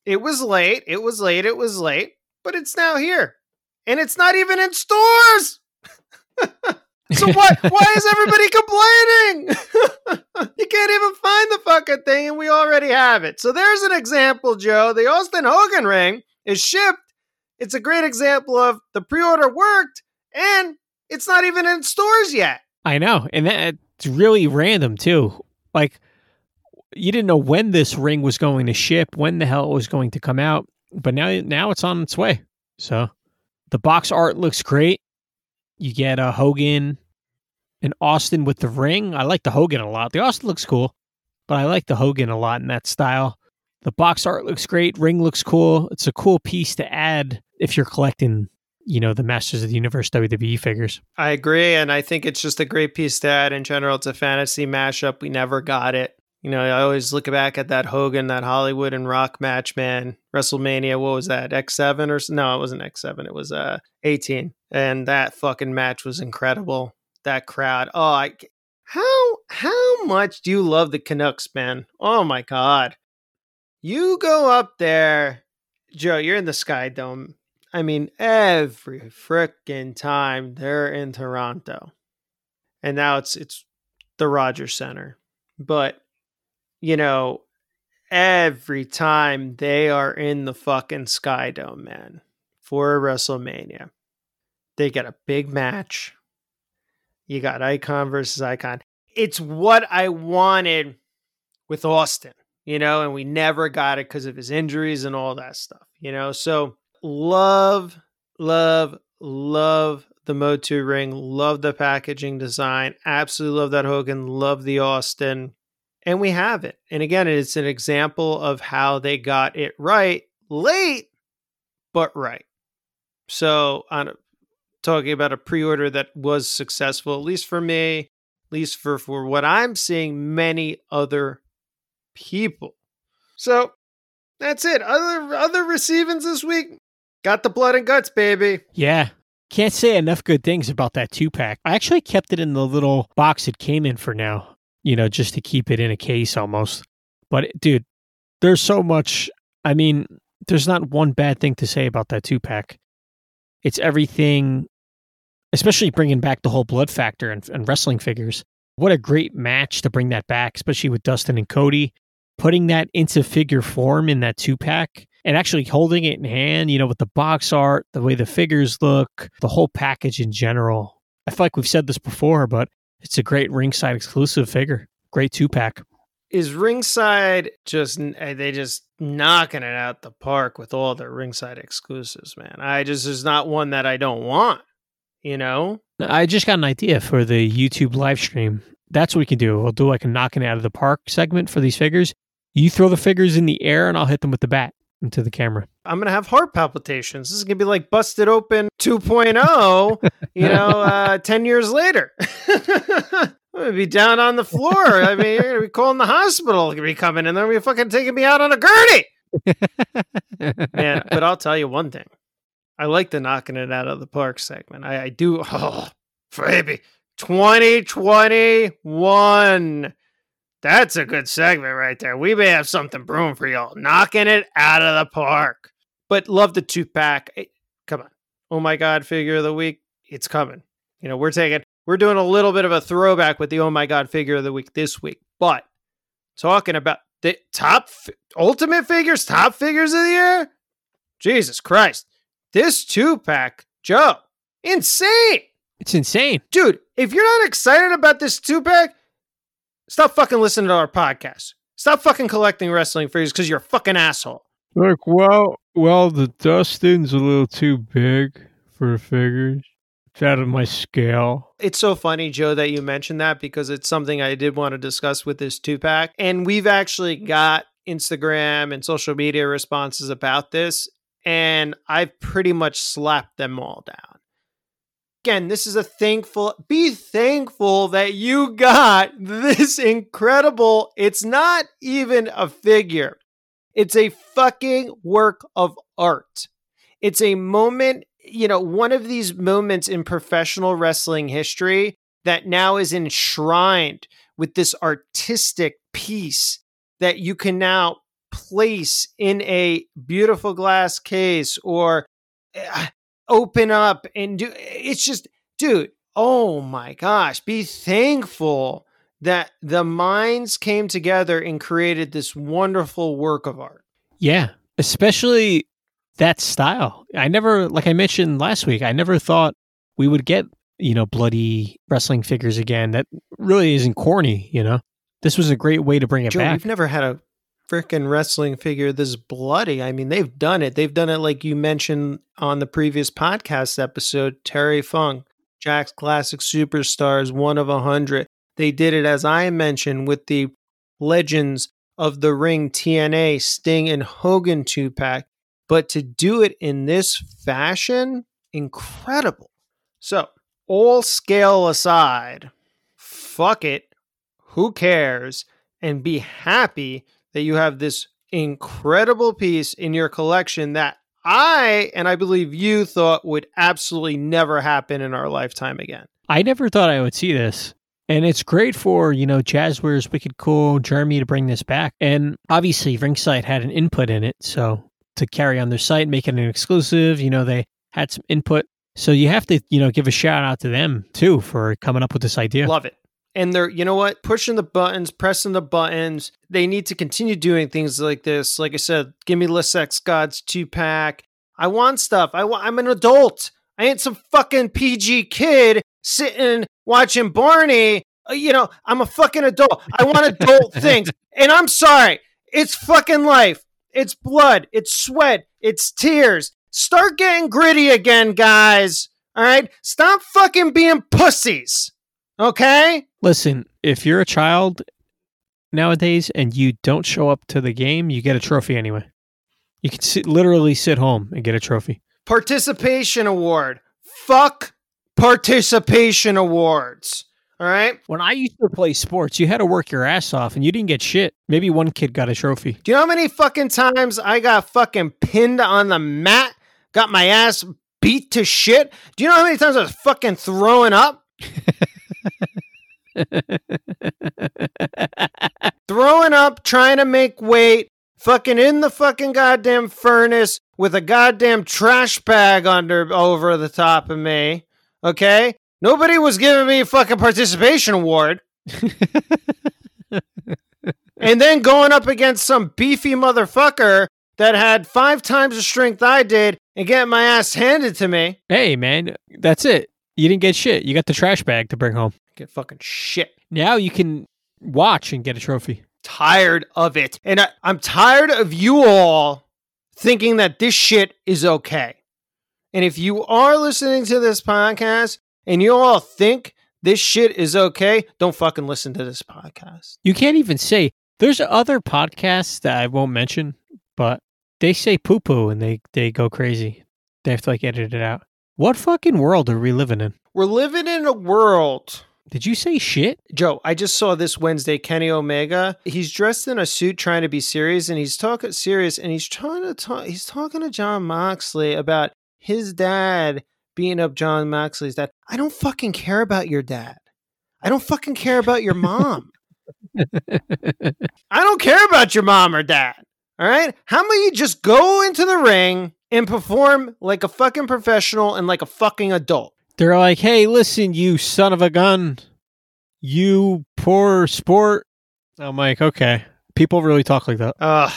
It was late, it was late, it was late, but it's now here. And it's not even in stores. so why why is everybody complaining? you can't even find the fucking thing and we already have it. So there's an example, Joe. The Austin Hogan ring is shipped it's a great example of the pre-order worked and it's not even in stores yet. I know, and that it's really random too. Like you didn't know when this ring was going to ship, when the hell it was going to come out, but now now it's on its way. So the box art looks great. You get a Hogan and Austin with the ring. I like the Hogan a lot. The Austin looks cool, but I like the Hogan a lot in that style. The box art looks great. Ring looks cool. It's a cool piece to add if you're collecting, you know, the Masters of the Universe WWE figures. I agree, and I think it's just a great piece to add in general. It's a fantasy mashup. We never got it. You know, I always look back at that Hogan, that Hollywood and Rock match, man. WrestleMania, what was that? X7 or no, it wasn't X7. It was uh 18. And that fucking match was incredible. That crowd. Oh, I how how much do you love the Canucks, man? Oh my god. You go up there, Joe, you're in the Sky Dome. I mean, every frickin' time they're in Toronto. And now it's it's the Rogers Center. But you know, every time they are in the fucking Sky Dome, man, for WrestleMania, they get a big match. You got Icon versus Icon. It's what I wanted with Austin, you know, and we never got it because of his injuries and all that stuff, you know. So love, love, love the Motu ring. Love the packaging design. Absolutely love that Hogan. Love the Austin. And we have it. And again, it's an example of how they got it right late, but right. So on talking about a pre-order that was successful, at least for me, at least for, for what I'm seeing, many other people. So that's it. Other other receivings this week. Got the blood and guts, baby. Yeah. Can't say enough good things about that two pack. I actually kept it in the little box it came in for now, you know, just to keep it in a case almost. But dude, there's so much. I mean, there's not one bad thing to say about that two pack. It's everything, especially bringing back the whole blood factor and, and wrestling figures. What a great match to bring that back, especially with Dustin and Cody. Putting that into figure form in that two pack and actually holding it in hand, you know, with the box art, the way the figures look, the whole package in general. I feel like we've said this before, but it's a great ringside exclusive figure. Great two pack. Is ringside just eh, they just knocking it out the park with all their ringside exclusives, man? I just is not one that I don't want. You know, I just got an idea for the YouTube live stream. That's what we can do. We'll do like a knocking out of the park segment for these figures. You throw the figures in the air and I'll hit them with the bat into the camera. I'm gonna have heart palpitations. This is gonna be like busted open 2.0. you know, uh, ten years later. I'm gonna be down on the floor. I mean, you're gonna be calling the hospital. You're gonna be coming, and then you're fucking taking me out on a gurney. Man, but I'll tell you one thing. I like the knocking it out of the park segment. I, I do. Oh, baby, 2021. That's a good segment right there. We may have something brewing for y'all. Knocking it out of the park. But love the two pack. Hey, come on. Oh my God, figure of the week. It's coming. You know, we're taking, we're doing a little bit of a throwback with the oh my God figure of the week this week. But talking about the top ultimate figures, top figures of the year. Jesus Christ. This two pack, Joe, insane. It's insane. Dude, if you're not excited about this two pack, stop fucking listening to our podcast. Stop fucking collecting wrestling figures because you're a fucking asshole. Look, well, well, the Dustin's a little too big for figures. It's out of my scale. It's so funny, Joe, that you mentioned that because it's something I did want to discuss with this two pack. And we've actually got Instagram and social media responses about this. And I've pretty much slapped them all down. Again, this is a thankful, be thankful that you got this incredible, it's not even a figure. It's a fucking work of art. It's a moment, you know, one of these moments in professional wrestling history that now is enshrined with this artistic piece that you can now place in a beautiful glass case or uh, open up and do it's just dude oh my gosh be thankful that the minds came together and created this wonderful work of art Yeah, especially that style. I never, like I mentioned last week, I never thought we would get, you know, bloody wrestling figures again. That really isn't corny, you know? This was a great way to bring it Joe, back. we've never had a freaking wrestling figure this bloody. I mean, they've done it. They've done it like you mentioned on the previous podcast episode. Terry Funk, Jakks Classic Superstars, one of a hundred. They did it as I mentioned with the Legends of the Ring TNA, Sting and Hogan two pack. But to do it in this fashion, incredible. So, all scale aside, fuck it. Who cares? And be happy that you have this incredible piece in your collection that I and I believe you thought would absolutely never happen in our lifetime again. I never thought I would see this. And it's great for, you know, Jazwares, Wicked Cool, Jeremy to bring this back. And obviously, Ringside had an input in it. So to carry on their site, make it an exclusive, you know, they had some input. So you have to, you know, give a shout out to them too for coming up with this idea. Love it. And they're, you know what, pushing the buttons, pressing the buttons. They need to continue doing things like this. Like I said, give me Le Sex Gods two pack. I want stuff. I want. I'm an adult. I ain't some fucking PG kid sitting watching Barney. Uh, You know, I'm a fucking adult. I want adult things. And I'm sorry. It's fucking life. It's blood. It's sweat. It's tears. Start getting gritty again, guys. All right? Stop fucking being pussies. Okay? Listen, if you're a child nowadays and you don't show up to the game, you get a trophy anyway. You can sit, literally sit home and get a trophy. Participation award. Fuck participation awards. All right. When I used to play sports, you had to work your ass off and you didn't get shit. Maybe one kid got a trophy. Do you know how many fucking times I got fucking pinned on the mat, got my ass beat to shit? Do you know how many times I was fucking throwing up? throwing up, trying to make weight, fucking in the fucking goddamn furnace with a goddamn trash bag under over the top of me. Okay? Nobody was giving me a fucking participation award. and then going up against some beefy motherfucker that had five times the strength I did and getting my ass handed to me. Hey, man, that's it. You didn't get shit. You got the trash bag to bring home. Get fucking shit. Now you can watch and get a trophy. Tired of it. And I, I'm tired of you all thinking that this shit is okay. And if you are listening to this podcast and you all think this shit is okay, don't fucking listen to this podcast. You can't even say there's other podcasts that I won't mention, but they say poo poo and they, they go crazy. They have to like edit it out. What fucking world are we living in? We're living in a world. Did you say shit? Joe, I just saw this Wednesday Kenny Omega. He's dressed in a suit trying to be serious and he's talking serious and he's trying to talk he's talking to Jon Moxley about his dad beating up Jon Moxley's dad. I don't fucking care about your dad. I don't fucking care about your mom. I don't care about your mom or dad. All right? How about you just go into the ring and perform like a fucking professional and like a fucking adult? They're like, hey, listen, you son of a gun. You poor sport. I'm like, okay. People really talk like that. Ugh.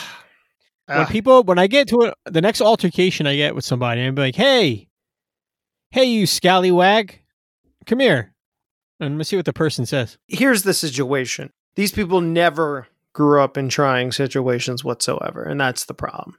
When people, when I get to it, the next altercation I get with somebody, I'm like, hey, hey, you scallywag, come here. And let's see what the person says. here's the situation. These people never grew up in trying situations whatsoever, and that's the problem.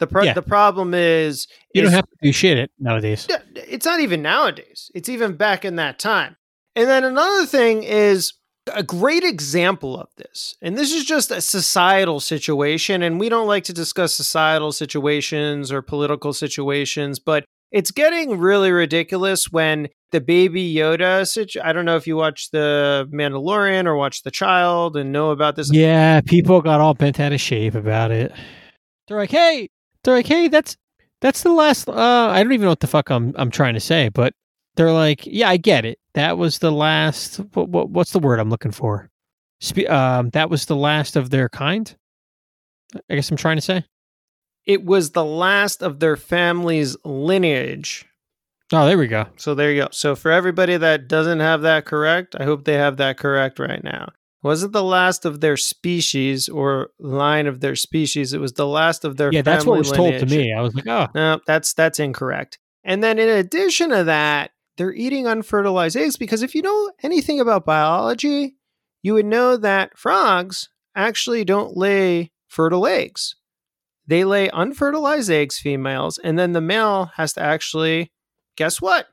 The pro- Yeah. the problem is You is- don't have to do shit it nowadays. It's not even nowadays. It's even back in that time. And then another thing is a great example of this. And this is just a societal situation and we don't like to discuss societal situations or political situations, but it's getting really ridiculous when the baby Yoda situ- I don't know if you watch the Mandalorian or watch The Child and know about this. Yeah, people got all bent out of shape about it. They're like, hey, they're like, hey, that's that's the last. Uh, I don't even know what the fuck I'm I'm trying to say, but they're like, yeah, I get it. That was the last. What, what what's the word I'm looking for? Spe- um, that was the last of their kind. I guess I'm trying to say. It was the last of their family's lineage. Oh, there we go. So there you go. So for everybody that doesn't have that correct, I hope they have that correct right now. Was it the last of their species or line of their species? It was the last of their Yeah, that's what was told to me. I was like, oh, No, that's that's incorrect. And then in addition to that, they're eating unfertilized eggs because if you know anything about biology, you would know that frogs actually don't lay fertile eggs. They lay unfertilized eggs, females, and then the male has to actually, guess what?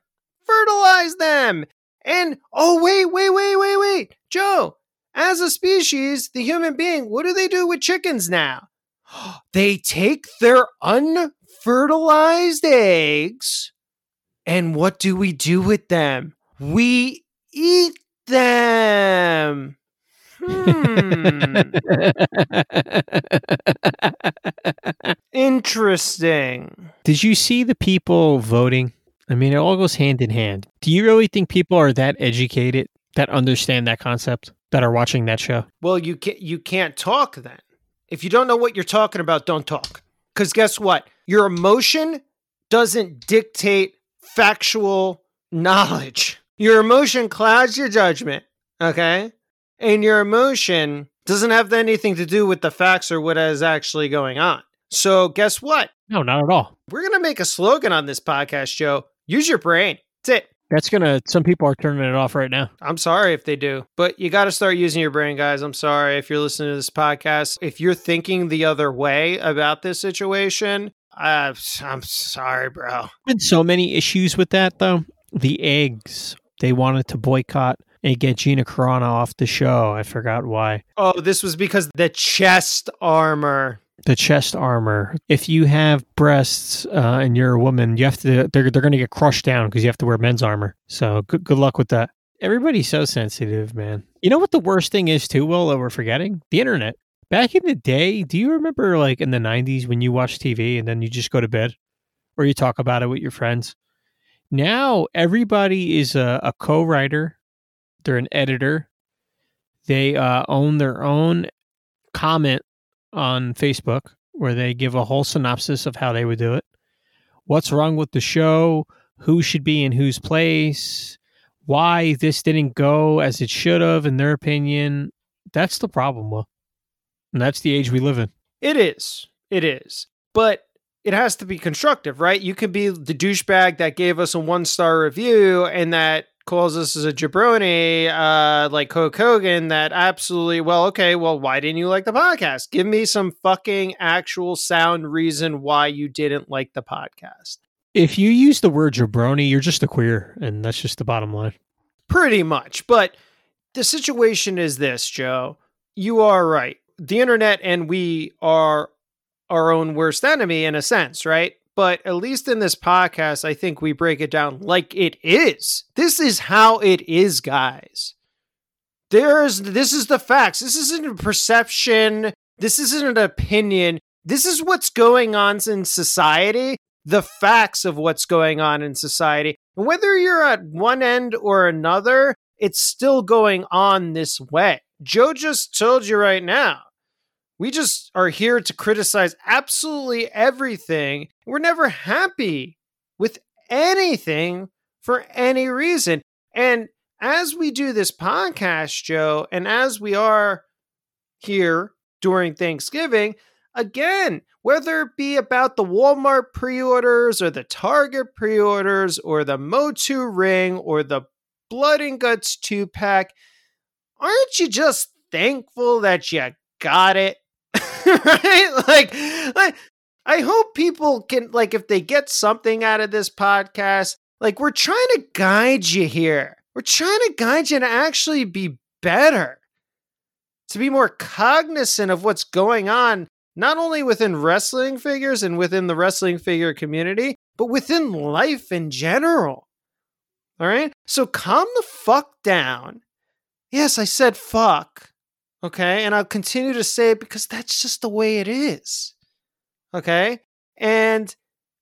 Fertilize them. And oh, wait, wait, wait, wait, wait. Joe, as a species, the human being, what do they do with chickens now? They take their unfertilized eggs, and what do we do with them? We eat them. Hmm. Interesting. Did you see the people voting? I mean, it all goes hand in hand. Do you really think people are that educated that understand that concept that are watching that show? Well, you can't you can't talk then. If you don't know what you're talking about, don't talk. Because guess what? Your emotion doesn't dictate factual knowledge. Your emotion clouds your judgment. Okay, and your emotion doesn't have anything to do with the facts or what is actually going on. So guess what? No, not at all. We're gonna make a slogan on this podcast, Joe. Use your brain. That's it. That's gonna. Some people are turning it off right now. I'm sorry if they do, but you got to start using your brain, guys. I'm sorry if you're listening to this podcast. If you're thinking the other way about this situation, uh, I'm sorry, bro. Been so many issues with that though. The eggs they wanted to boycott and get Gina Carano off the show. I forgot why. Oh, this was because the chest armor. The chest armor. If you have breasts uh, and you're a woman, you have to. They're they're going to get crushed down because you have to wear men's armor. So good good luck with that. Everybody's so sensitive, man. You know what the worst thing is too, Will, that we're forgetting? The internet. Back in the day, do you remember like in the 90s when you watch TV and then you just go to bed or you talk about it with your friends? Now everybody is a, a co-writer. They're an editor. They uh, own their own comment on Facebook where they give a whole synopsis of how they would do it. What's wrong with the show? Who should be in whose place? Why this didn't go as it should have, in their opinion. That's the problem, Will. And that's the age we live in. It is. It is. But it has to be constructive, right? You could be the douchebag that gave us a one star review and that calls us as a jabroni, uh, like Coke Hogan, that absolutely, well, okay, well, why didn't you like the podcast? Give me some fucking actual sound reason why you didn't like the podcast. If you use the word jabroni, you're just a queer, and that's just the bottom line. Pretty much. But the situation is this, Joe. You are right. The internet and we are our own worst enemy in a sense, right? But at least in this podcast, I think we break it down like it is. This is how it is, guys. There's this is the facts. This isn't a perception. This isn't an opinion. This is what's going on in society, the facts of what's going on in society. And whether you're at one end or another, it's still going on this way. Joe just told you right now we just are here to criticize absolutely everything. We're never happy with anything for any reason. And as we do this podcast, Joe, and as we are here during Thanksgiving, again, whether it be about the Walmart pre orders or the Target pre orders or the Motu ring or the Blood and Guts two pack, aren't you just thankful that you got it? right? Like, like, I hope people can, like, if they get something out of this podcast, like, we're trying to guide you here. We're trying to guide you to actually be better, to be more cognizant of what's going on, not only within wrestling figures and within the wrestling figure community, but within life in general. All right? So calm the fuck down. Yes, I said fuck. Okay. And I'll continue to say it because that's just the way it is. Okay. And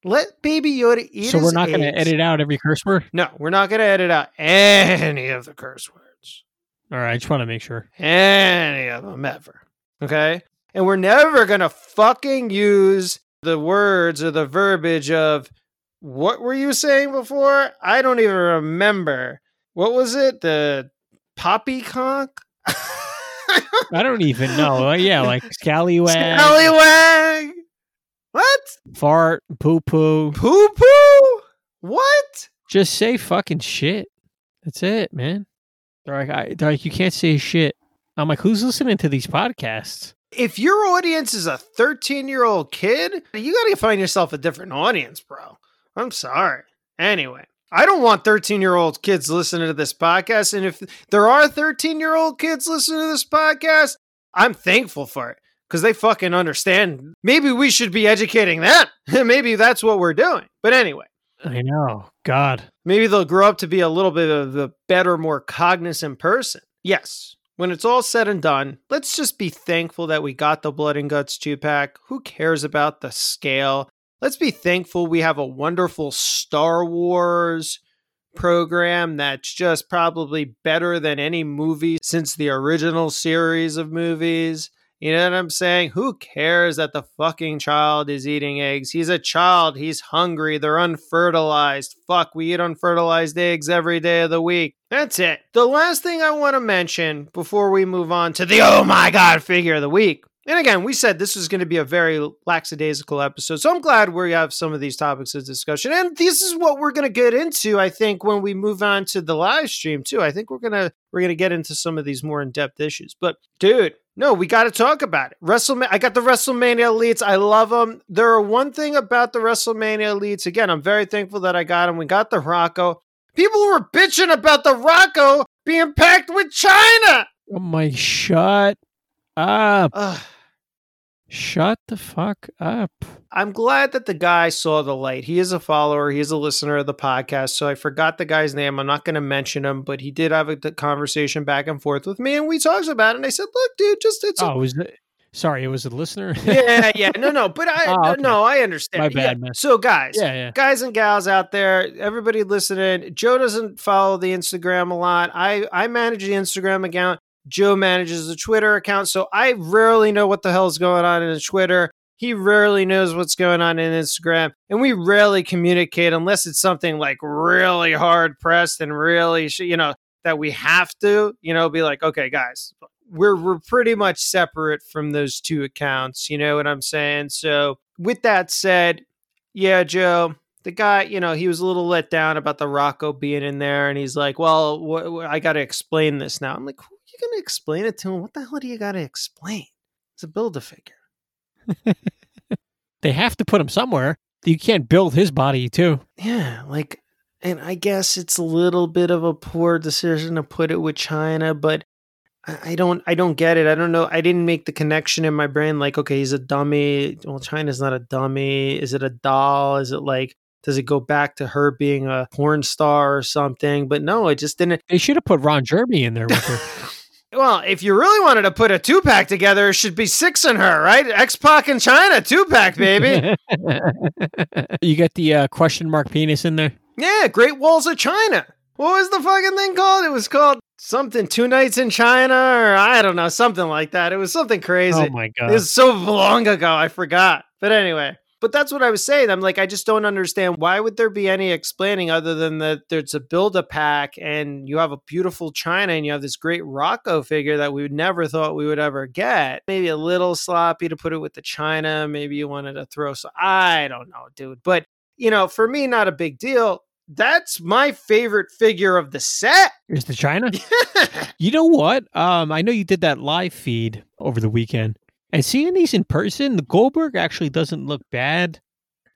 let Baby Yoda eat. So we're not going to edit out every curse word? No, we're not going to edit out any of the curse words. All right. I just want to make sure. Any of them ever. Okay. And we're never going to fucking use the words or the verbiage of what were you saying before? I don't even remember. What was it? The poppycock? I don't even know. Uh, yeah, like scallywag, Scallywag. What? fart, poo poo. Poo poo? What? Just say fucking shit. That's it, man. They're like, I, they're like, you can't say shit. I'm like, who's listening to these podcasts? If your audience is a 13 year old kid, you got to find yourself a different audience, bro. I'm sorry. Anyway, I don't want 13 year old kids listening to this podcast. And if there are 13 year old kids listening to this podcast, I'm thankful for it because they fucking understand. Maybe we should be educating them. Maybe that's what we're doing. But anyway, I know. God. maybe they'll grow up to be a little bit of a better, more cognizant person. Yes. When it's all said and done, let's just be thankful that we got the Blood and Guts 2 pack. Who cares about the scale? Let's be thankful we have a wonderful Star Wars program that's just probably better than any movie since the original series of movies. You know what I'm saying? Who cares that the fucking child is eating eggs? He's a child. He's hungry. They're unfertilized. Fuck, we eat unfertilized eggs every day of the week. That's it. The last thing I want to mention before we move on to the oh my god figure of the week. And again, we said this was going to be a very lackadaisical episode. So I'm glad we have some of these topics of discussion. And this is what we're going to get into, I think, when we move on to the live stream too. I think we're going to we're going to get into some of these more in-depth issues. But dude, no, we got to talk about it. WrestleMania. I got the WrestleMania elites. I love them. There are one thing about the WrestleMania elites. Again, I'm very thankful that I got them. We got the Rocco. People were bitching about the Rocco being packed with Chyna. Oh my, shut up. Ugh. Shut the fuck up. I'm glad that the guy saw the light. He is a follower, he is a listener of the podcast. So I forgot the guy's name. I'm not going to mention him, but he did have a conversation back and forth with me, and we talked about it. And I said, "Look, dude, just it's oh, was it? Sorry, it was a listener. yeah, yeah, no, no, but I Oh, okay. no, I understand. My bad, Yeah. man. So, guys, yeah, yeah. guys and gals out there, everybody listening, Joe doesn't follow the Instagram a lot. I I manage the Instagram account. Joe manages the Twitter account, so I rarely know what the hell's going on in Twitter. He rarely knows what's going on in Instagram, and we rarely communicate unless it's something like really hard pressed and really, you know, that we have to, you know, be like, okay, guys, we're we're pretty much separate from those two accounts. You know what I'm saying? So, with that said, yeah, Joe, the guy, you know, he was a little let down about the Rocco being in there, and he's like, "Well, wh- wh- I got to explain this now." I'm like, "Who are you gonna explain it to him? What the hell do you got to explain?" It's a build a figure. They have to put him somewhere. You can't build his body too. Yeah, like, and I guess it's a little bit of a poor decision to put it with Chyna, but I I don't, I don't get it. I don't know. I didn't make the connection in my brain. Like, okay, he's a dummy. Well, Chyna's not a dummy. Is it a doll? Is it like, does it go back to her being a porn star or something? But no, it just didn't. They should have put Ron Jeremy in there with her. Well, if you really wanted to put a two pack together, it should be six in her, right? X Pac and Chyna, two pack, baby. you got the uh, question mark penis in there. Yeah, Great Walls of China. What was the fucking thing called? It was called something Two Nights in China, or I don't know, something like that. It was something crazy. Oh my god, it was so long ago, I forgot. But anyway, but that's what I was saying. I'm like, I just don't understand why would there be any explaining other than that there's a build a pack and you have a beautiful Chyna and you have this great Rocco figure that we would never thought we would ever get. Maybe a little sloppy to put it with the Chyna. Maybe you wanted to throw so I don't know, dude. But you know, for me, not a big deal. That's my favorite figure of the set. Is the China? You know what? Um, I know you did that live feed over the weekend, and seeing these in person, the Goldberg actually doesn't look bad.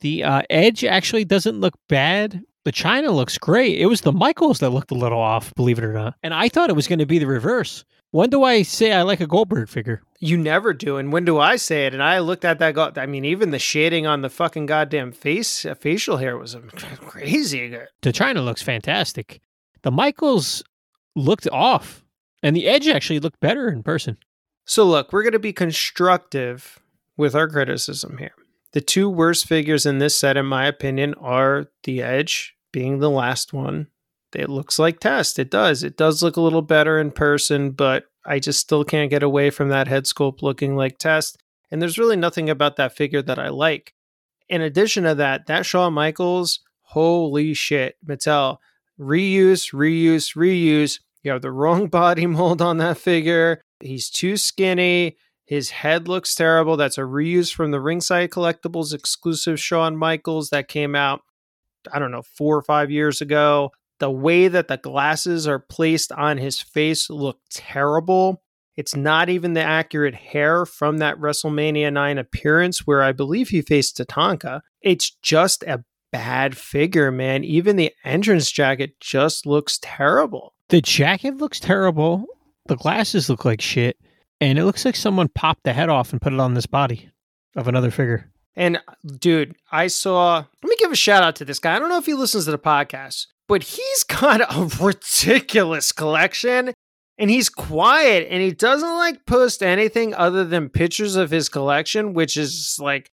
The uh, Edge actually doesn't look bad. The Chyna looks great. It was the Michaels that looked a little off, believe it or not. And I thought it was going to be the reverse. When do I say I like a Goldberg figure? You never do. And when do I say it? And I looked at that. Go- I mean, even the shading on the fucking goddamn face, uh, facial hair was crazy. The Chyna looks fantastic. The Michaels looked off, and the Edge actually looked better in person. So look, we're going to be constructive with our criticism here. The two worst figures in this set, in my opinion, are the Edge being the last one. It looks like Test. It does. It does look a little better in person, but I just still can't get away from that head sculpt looking like Test. And there's really nothing about that figure that I like. In addition to that, that Shawn Michaels, holy shit, Mattel, reuse, reuse, reuse. You have the wrong body mold on that figure. He's too skinny. His head looks terrible. That's a reuse from the Ringside Collectibles exclusive Shawn Michaels that came out, I don't know, four or five years ago. The way that the glasses are placed on his face look terrible. It's not even the accurate hair from that WrestleMania 9 appearance where I believe he faced Tatanka. It's just a bad figure, man. Even the entrance jacket just looks terrible. The jacket looks terrible. The glasses look like shit. And it looks like someone popped the head off and put it on this body of another figure. And dude, I saw, let me give a shout out to this guy. I don't know if he listens to the podcast, but he's got a ridiculous collection and he's quiet and he doesn't like post anything other than pictures of his collection, which is like,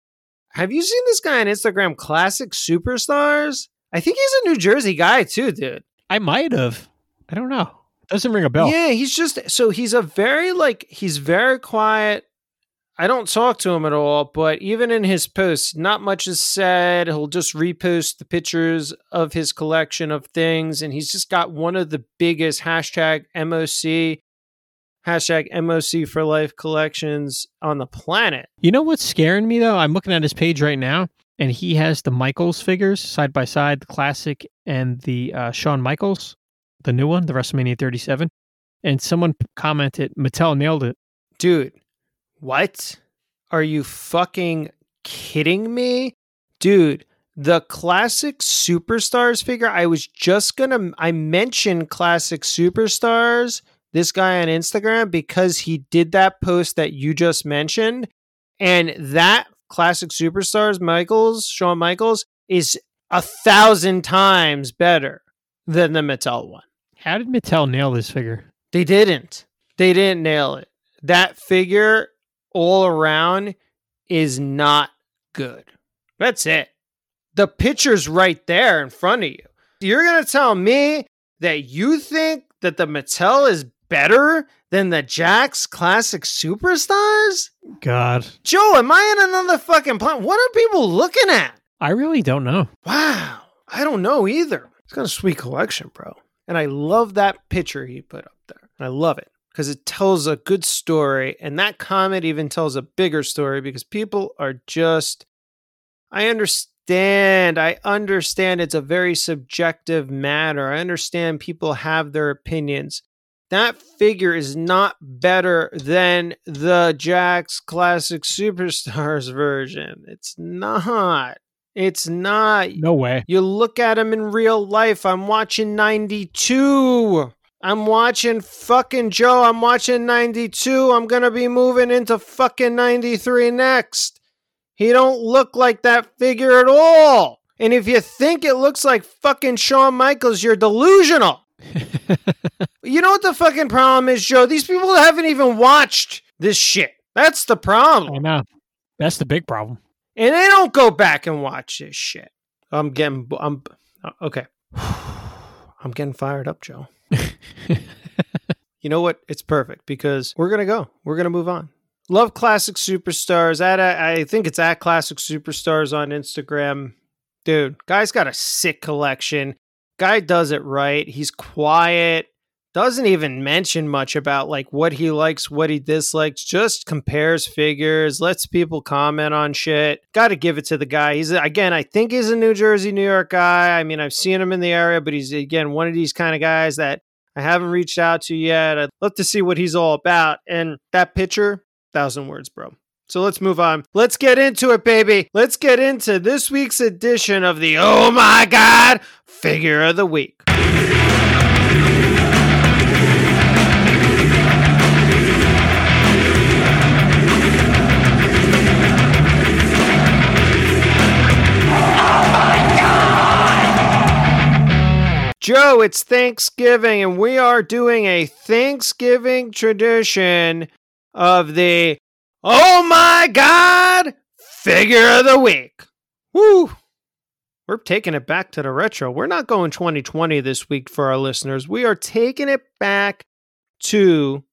have you seen this guy on Instagram, Classic Superstars? I think he's a New Jersey guy too, dude. I might have. I don't know. Doesn't ring a bell. Yeah, he's just so he's a very like he's very quiet. I don't talk to him at all, but even in his posts, not much is said. He'll just repost the pictures of his collection of things, and he's just got one of the biggest hashtag MOC hashtag MOC for life collections on the planet. You know what's scaring me though? I'm looking at his page right now, and he has the Michaels figures side by side, the classic and the uh, Shawn Michaels, the new one, the WrestleMania 37. And someone commented, Mattel nailed it. Dude, what? Are you fucking kidding me? Dude, the classic superstars figure, I was just gonna, I mentioned classic superstars, this guy on Instagram, because he did that post that you just mentioned. And that classic superstars, Michaels, Shawn Michaels, is a thousand times better than the Mattel one. How did Mattel nail this figure? They didn't. They didn't nail it. That figure all around is not good. That's it. The picture's right there in front of you. You're going to tell me that you think that the Mattel is better than the Jakks Classic Superstars? God, Joe, am I in another fucking planet? What are people looking at? I really don't know. Wow. I don't know either. It's got a sweet collection, bro. And I love that picture he put up there. I love it because it tells a good story. And that comment even tells a bigger story because people are just. I understand. I understand it's a very subjective matter. I understand people have their opinions. That figure is not better than the Jakks Classic Superstars version. It's not. It's not. No way. You look at him in real life. I'm watching 92. I'm watching fucking Joe. I'm watching 92. I'm going to be moving into fucking 93 next. He don't look like that figure at all. And if you think it looks like fucking Shawn Michaels, you're delusional. You know what the fucking problem is, Joe? These people haven't even watched this shit. That's the problem. I know. That's the big problem. And they don't go back and watch this shit. I'm getting, I'm, uh, okay. I'm getting fired up, Joe. You know what? It's perfect because we're gonna go. We're gonna move on. Love classic superstars. At I think it's at classic superstars on Instagram. Dude, guy's got a sick collection. Guy does it right. He's quiet. Doesn't even mention much about like what he likes, what he dislikes. Just compares figures. Lets people comment on shit. Got to give it to the guy. He's again. I think he's a New Jersey, New York guy. I mean, I've seen him in the area, but he's again one of these kind of guys that I haven't reached out to yet. I'd love to see what he's all about. And that picture, thousand words, bro. So let's move on. Let's get into it, baby. Let's get into this week's edition of the Oh My God Figure of the Week. Joe, it's Thanksgiving, and we are doing a Thanksgiving tradition of the Oh my God Figure of the Week. Woo! We're taking it back to the retro. We're not going 2020 this week for our listeners. We are taking it back to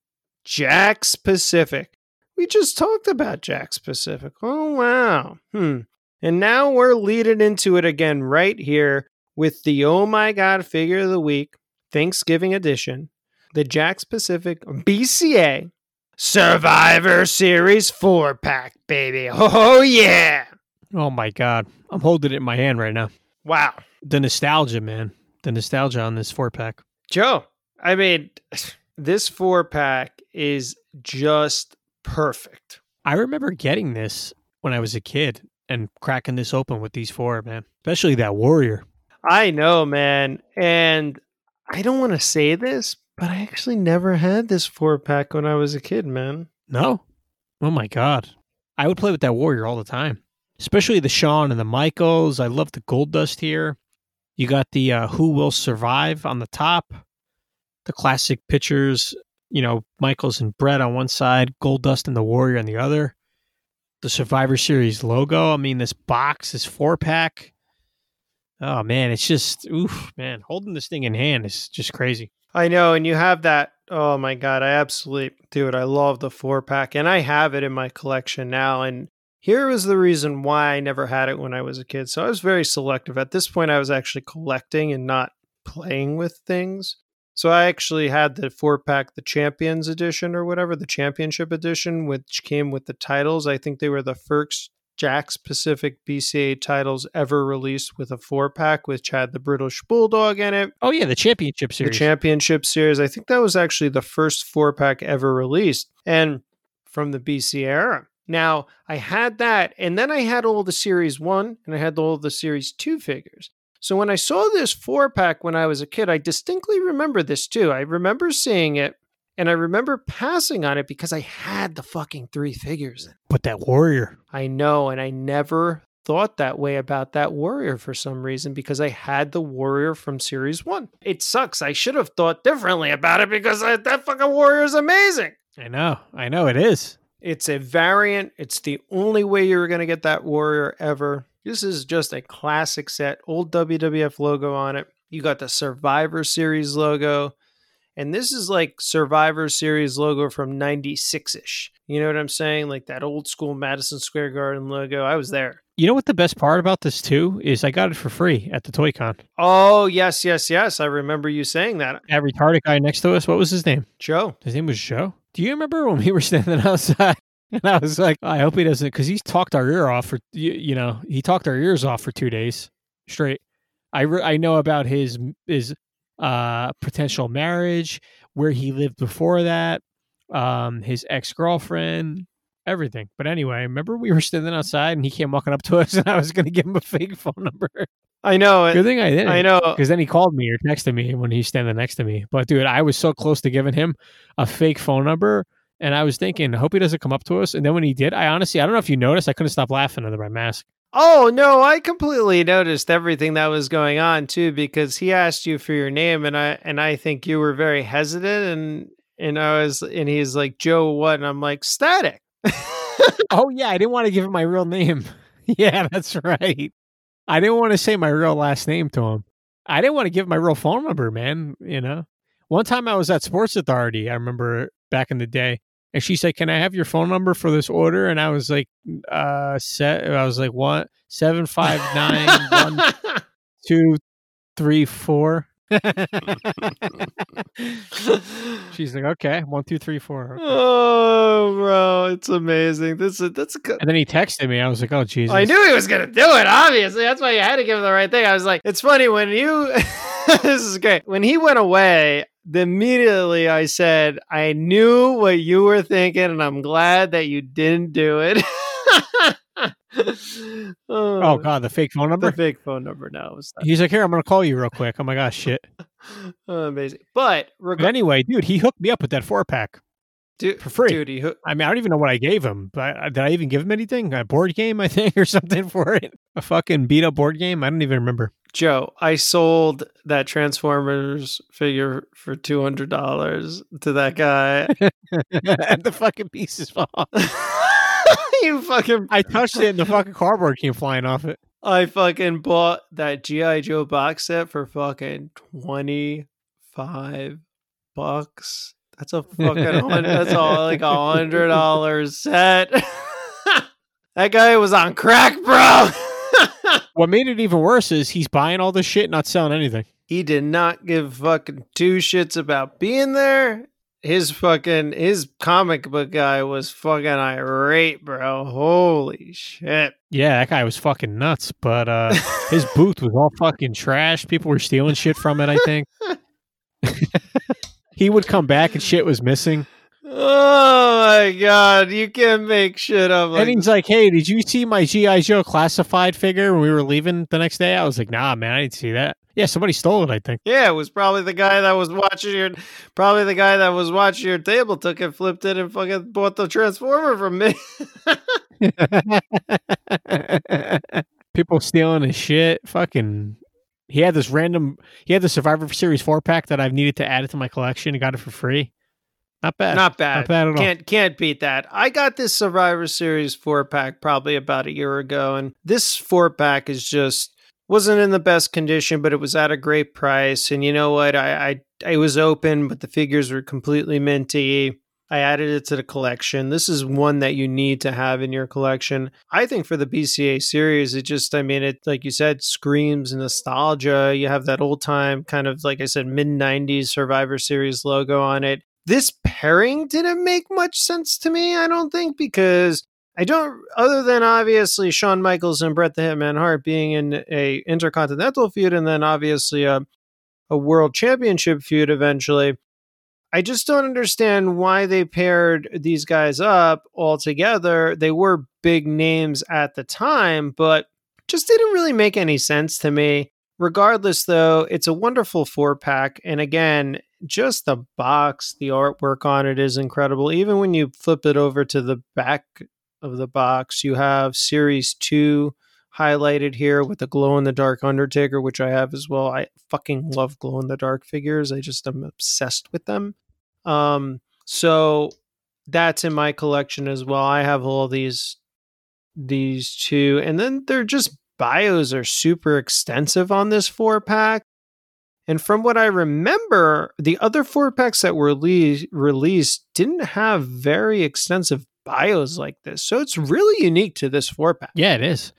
Jakks Pacific. We just talked about Jakks Pacific. Oh, wow. Hmm. And now we're leading into it again right here with the Oh My God Figure of the Week Thanksgiving edition, the Jakks Pacific BCA Survivor Series 4 pack, baby. Oh, yeah. Oh my god. I'm holding it in my hand right now. Wow. The nostalgia, man. The nostalgia on this four pack. Joe, I mean, this four pack is just perfect. I remember getting this when I was a kid and cracking this open with these four, man. Especially that warrior. I know, man. And I don't want to say this, but I actually never had this four pack when I was a kid, man. No. Oh my god. I would play with that warrior all the time. Especially the Shawn and the Michaels. I love the Goldust here. You got the uh, Who Will Survive on the top. The classic pictures, you know, Michaels and Bret on one side, Goldust and the Warrior on the other. The Survivor Series logo. I mean, this box, this four pack. Oh man, it's just oof, man. Holding this thing in hand is just crazy. I know, and you have that. Oh my god, I absolutely do it. I love the four pack, and I have it in my collection now. And here was the reason why I never had it when I was a kid. So I was very selective. At this point, I was actually collecting and not playing with things. So I actually had the four pack, the Champions Edition or whatever, the Championship Edition, which came with the titles. I think they were the first Jakks Pacific BCA titles ever released with a four pack, which had the British Bulldog in it. Oh yeah, the championship Series. The championship series. I think that was actually the first four pack ever released and from the BCA era. Now, I had that, and then I had all the series one and I had all the series two figures. So when I saw this four pack when I was a kid, I distinctly remember this too. I remember seeing it And I remember passing on it because I had the fucking three figures. But that warrior. I know, and I never thought that way about that warrior for some reason because I had the warrior from series one. It sucks. I should have thought differently about it because I, that fucking warrior is amazing. I know. I know it is. It's a variant. It's the only way you're going to get that warrior ever. This is just a classic set, old WWF logo on it. You got the Survivor Series logo. And this is like Survivor Series logo from 96 ish. You know what I'm saying? Like that old school Madison Square Garden logo. I was there. You know what the best part about this too is I got it for free at the Toy Con. Oh, yes, yes, yes. I remember you saying that. That retarded guy next to us, what was his name? Joe. His name was Joe. Do you remember when we were standing outside? And I was like, I hope he doesn't, because he's talked our ear off for, you, you know, he talked our ears off for two days straight. I re- I know about his his uh potential marriage, where he lived before that, um, his ex girlfriend, everything. But anyway, remember we were standing outside and he came walking up to us, and I was going to give him a fake phone number. I know. Good thing I didn't. I know. Because then he called me or texted me when he's standing next to me. But dude, I was so close to giving him a fake phone number. And I was thinking, I hope he doesn't come up to us. And then when he did, I honestly, I don't know if you noticed, I couldn't stop laughing under my mask. Oh no, I completely noticed everything that was going on too because he asked you for your name and I and I think you were very hesitant and and I was and he's like Joe what and I'm like static. oh yeah, I didn't want to give him my real name. yeah, that's right. I didn't want to say my real last name to him. I didn't want to give my real phone number, man, you know. One time I was at Sports Authority, I remember back in the day, and she said, "Can I have your phone number for this order?" And I was like, "Uh, set." I was like, "What? Seven five nine one two three four." She's like, "Okay, one two three four. oh, bro, it's amazing. This is that's good. And then he texted me. I was like, "Oh Jesus!" I knew he was gonna do it. Obviously, that's why you had to give him the right thing. I was like, it's funny when you. this is great. When he went away, immediately I said, I knew what you were thinking, and I'm glad that you didn't do it. Oh, oh God, the fake phone number. the fake phone number now. not- He's like, "Here, I'm gonna call you real quick." Oh my gosh, shit. Oh, amazing. But, reg- But anyway, dude, he hooked me up with that four pack. Dude, for free. dude, hooked- I mean, I don't even know what I gave him. But I, did I even give him anything? A board game, I think, or something for it? A fucking beat up board game? I don't even remember. Joe, I sold that Transformers figure for two hundred dollars to that guy. and the fucking pieces fall. you fucking I touched it, and the fucking cardboard came flying off it. I fucking bought that GI Joe box set for fucking twenty five bucks. That's a fucking that's all like a hundred dollars set. that guy was on crack, bro. What made it even worse is he's buying all this shit, not selling anything. he did not give fucking two shits about being there. His fucking his comic book guy was fucking irate, bro. Holy shit. Yeah, that guy was fucking nuts. But uh his booth was all fucking trash. People were stealing shit from it. I think he would come back and shit was missing. Oh my god, you can't make shit up like and he's like, "Hey, did you see my GI Joe classified figure when we were leaving the next day?" I was like, "Nah, man, I didn't see that." Yeah, somebody stole it. I think. Yeah, it was probably the guy that was watching your probably the guy that was watching your table took it, flipped it, and fucking bought the transformer from me. People stealing his shit. Fucking. He had this random. He had the Survivor Series four pack that I've needed to add it to my collection. and got it for free. Not bad. Not bad. Not bad at all. Can't can't beat that. I got this Survivor Series four pack probably about a year ago, and this four pack is just wasn't in the best condition, but it was at a great price. And you know what? I I, I was open, but the figures were completely minty. I added it to the collection. This is one that you need to have in your collection. I think for the BCA series, it just, I mean, it, like you said, screams nostalgia. You have that old time kind of, like I said, mid 90s Survivor Series logo on it. This pairing didn't make much sense to me, I don't think, because I don't, other than obviously Shawn Michaels and Bret the Hitman Hart being in a intercontinental feud and then obviously a, a world championship feud eventually. I just don't understand why they paired these guys up all together. They were big names at the time, but just didn't really make any sense to me. Regardless, though, it's a wonderful four pack. And again, just the box, the artwork on it is incredible. Even when you flip it over to the back of the box, you have Series 2 highlighted here with the glow in the dark Undertaker, which I have as well. I fucking love glow in the dark figures. I just am obsessed with them. Um, so that's in my collection as well. I have all these these two, and then they're just bios are super extensive on this four pack. And from what I remember, the other four packs that were le- released didn't have very extensive bios like this. So it's really unique to this four pack. Yeah, it is.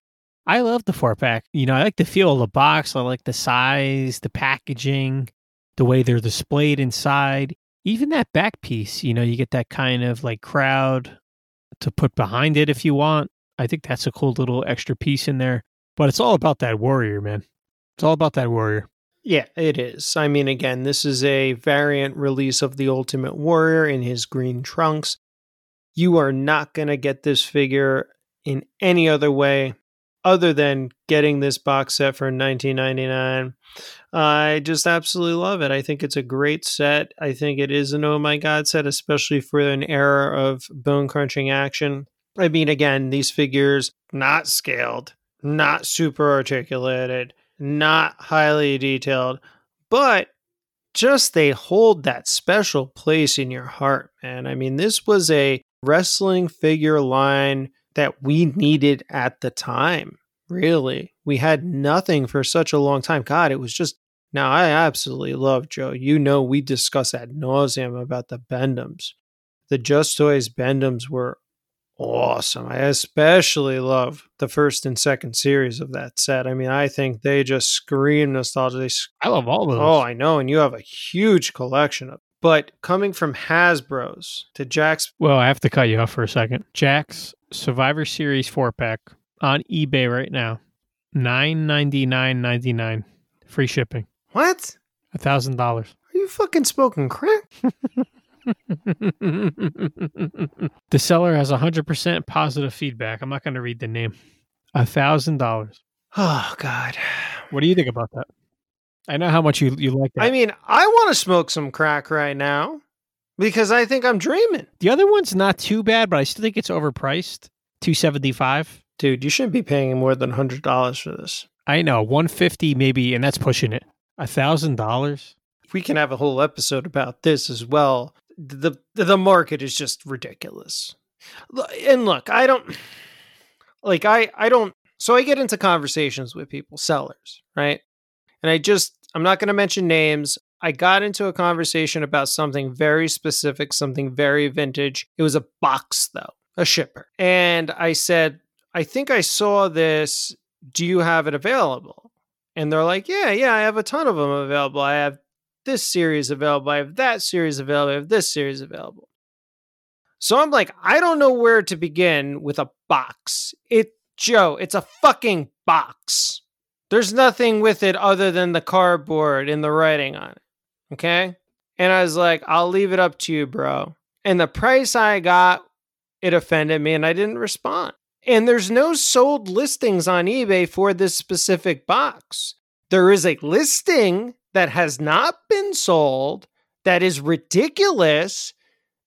I love the four pack. You know, I like the feel of the box. I like the size, the packaging, the way they're displayed inside. Even that back piece, you know, you get that kind of like crowd to put behind it if you want. I think that's a cool little extra piece in there. But it's all about that warrior, man. It's all about that warrior. Yeah, it is. I mean, again, this is a variant release of the Ultimate Warrior in his green trunks. You are not going to get this figure in any other way other than getting this box set for 19.99 i just absolutely love it. I think it's a great set. I think it is an oh my god set especially for an era of bone crunching action. I mean again these figures not scaled not super articulated not highly detailed but just they hold that special place in your heart man. I mean this was a wrestling figure line that we needed at the time. Really, we had nothing for such a long time. God, it was just. Now, I absolutely love Joe. You know, we discuss ad nauseum about the Bend-Ems. The Just Toys Bend-Ems were awesome. I especially love the first and second series of that set. I mean, I think they just scream nostalgia. They, I love all of oh, those. Oh, I know. And you have a huge collection of but coming from Hasbro's to Jakks. Well, I have to cut you off for a second. Jakks Survivor Series four pack on eBay right now, nine ninety nine ninety nine, free shipping. What? A thousand dollars. Are you fucking smoking crack? the seller has hundred percent positive feedback. I'm not going to read the name. A thousand dollars. Oh God. What do you think about that? I know how much you you like that. I mean, I want to smoke some crack right now because I think I'm dreaming. The other one's not too bad, but I still think it's overpriced. Two seventy five. Dude, you shouldn't be paying more than hundred dollars for this. I know one fifty maybe, and that's pushing it. A thousand dollars. We can have a whole episode about this as well. The the market is just ridiculous. And look, I don't like I I don't. So I get into conversations with people, sellers, right? And I just I'm not going to mention names. I got into a conversation about something very specific, something very vintage. It was a box, though, a shipper. And I said, I think I saw this. Do you have it available? And they're like, Yeah, yeah, I have a ton of them available. I have this series available. I have that series available. I have this series available. So I'm like, I don't know where to begin with a box. It, Joe, it's a fucking box. There's nothing with it other than the cardboard and the writing on it. Okay. And I was like, I'll leave it up to you, bro. And the price I got, it offended me and I didn't respond. And there's no sold listings on eBay for this specific box. There is a listing that has not been sold that is ridiculous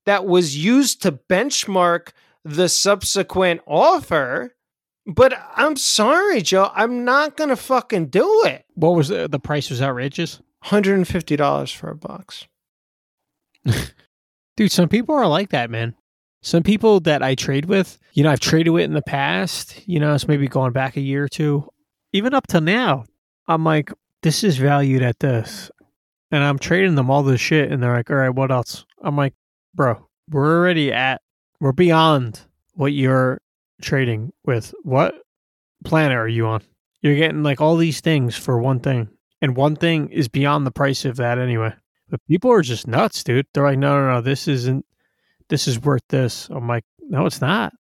that was used to benchmark the subsequent offer but I'm sorry, Joe. I'm not gonna fucking do it. What was the, the price? Was outrageous. Hundred and fifty dollars for a box. Dude, some people are like that, man. Some people that I trade with, you know, I've traded with in the past. You know, it's maybe going back a year or two, even up to now. I'm like, this is valued at this, and I'm trading them all this shit, and they're like, all right, what else? I'm like, bro, we're already at, we're beyond what you're trading with. What planet are you on? You're getting like all these things for one thing, and one thing is beyond the price of that anyway. But people are just nuts, dude. They're like, no, no, no, this isn't. This is worth this. I'm like, no, it's not.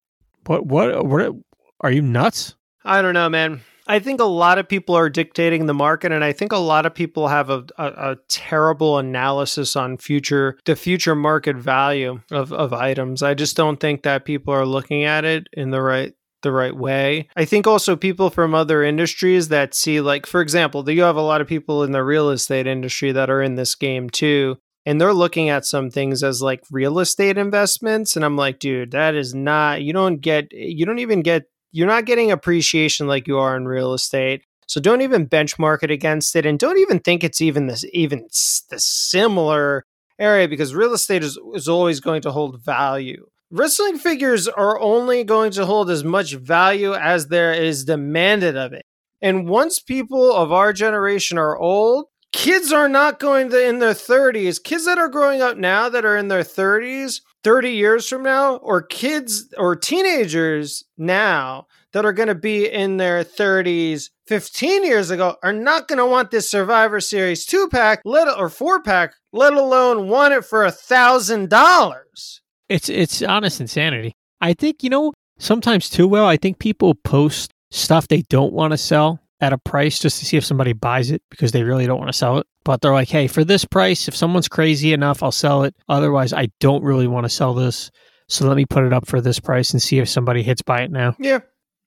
What? What? What? Are you nuts? I don't know, man. I think a lot of people are dictating the market, and I think a lot of people have a, a, a, terrible analysis on future the future market value of, of items. I just don't think that people are looking at it in the right the right way. I think also people from other industries that see, like, for example, you have a lot of people in the real estate industry that are in this game too. And they're looking at some things as like real estate investments. And I'm like, dude, that is not, you don't get, you don't even get, you're not getting appreciation like you are in real estate. So don't even benchmark it against it. And don't even think it's even this, even the similar area because real estate is, is always going to hold value. Wrestling figures are only going to hold as much value as there is demanded of it. And once people of our generation are old, kids are not going to in their 30s. Kids that are growing up now that are in their 30s, 30 years from now, or kids or teenagers now that are going to be in their 30s 15 years ago are not going to want this Survivor Series two pack let or four pack, let alone want it for a thousand dollars. It's it's honest insanity. I think you know sometimes too well. I think people post stuff they don't want to sell at a price just to see if somebody buys it because they really don't want to sell it. But they're like, hey, for this price, if someone's crazy enough, I'll sell it. Otherwise, I don't really want to sell this. So let me put it up for this price and see if somebody hits buy it now. Yeah,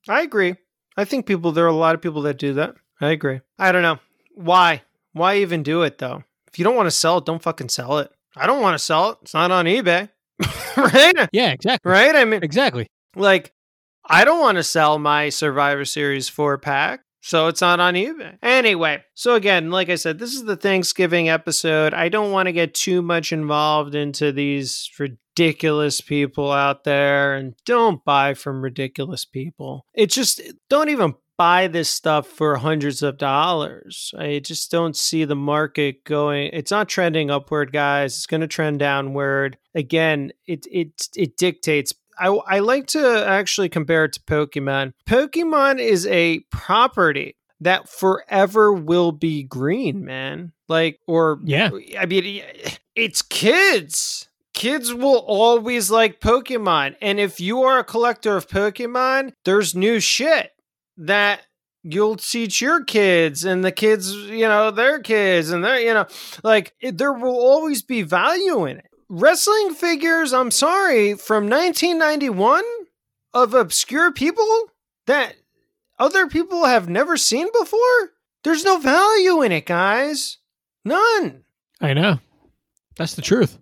I agree. I think people, there are a lot of people that do that. I agree. I don't know. Why? Why even do it though? If you don't want to sell it, don't fucking sell it. I don't want to sell it. It's not on eBay. right? Yeah, exactly. Right? I mean, exactly. Like, I don't want to sell my Survivor Series four pack. So it's not on eBay. Anyway, so again, like I said, this is the Thanksgiving episode. I don't want to get too much involved into these ridiculous people out there and don't buy from ridiculous people. It just don't even buy this stuff for hundreds of dollars. I just don't see the market going. It's not trending upward, guys. It's going to trend downward. Again, it it it dictates I, I like to actually compare it to Pokemon. Pokemon is a property that forever will be green, man. Like, or, yeah, I mean, it's kids. Kids will always like Pokemon. And if you are a collector of Pokemon, there's new shit that you'll teach your kids and the kids, you know, their kids and their, you know, like it, there will always be value in it. Wrestling figures, I'm sorry, from 1991 of obscure people that other people have never seen before? There's no value in it, guys. None. I know. That's the truth.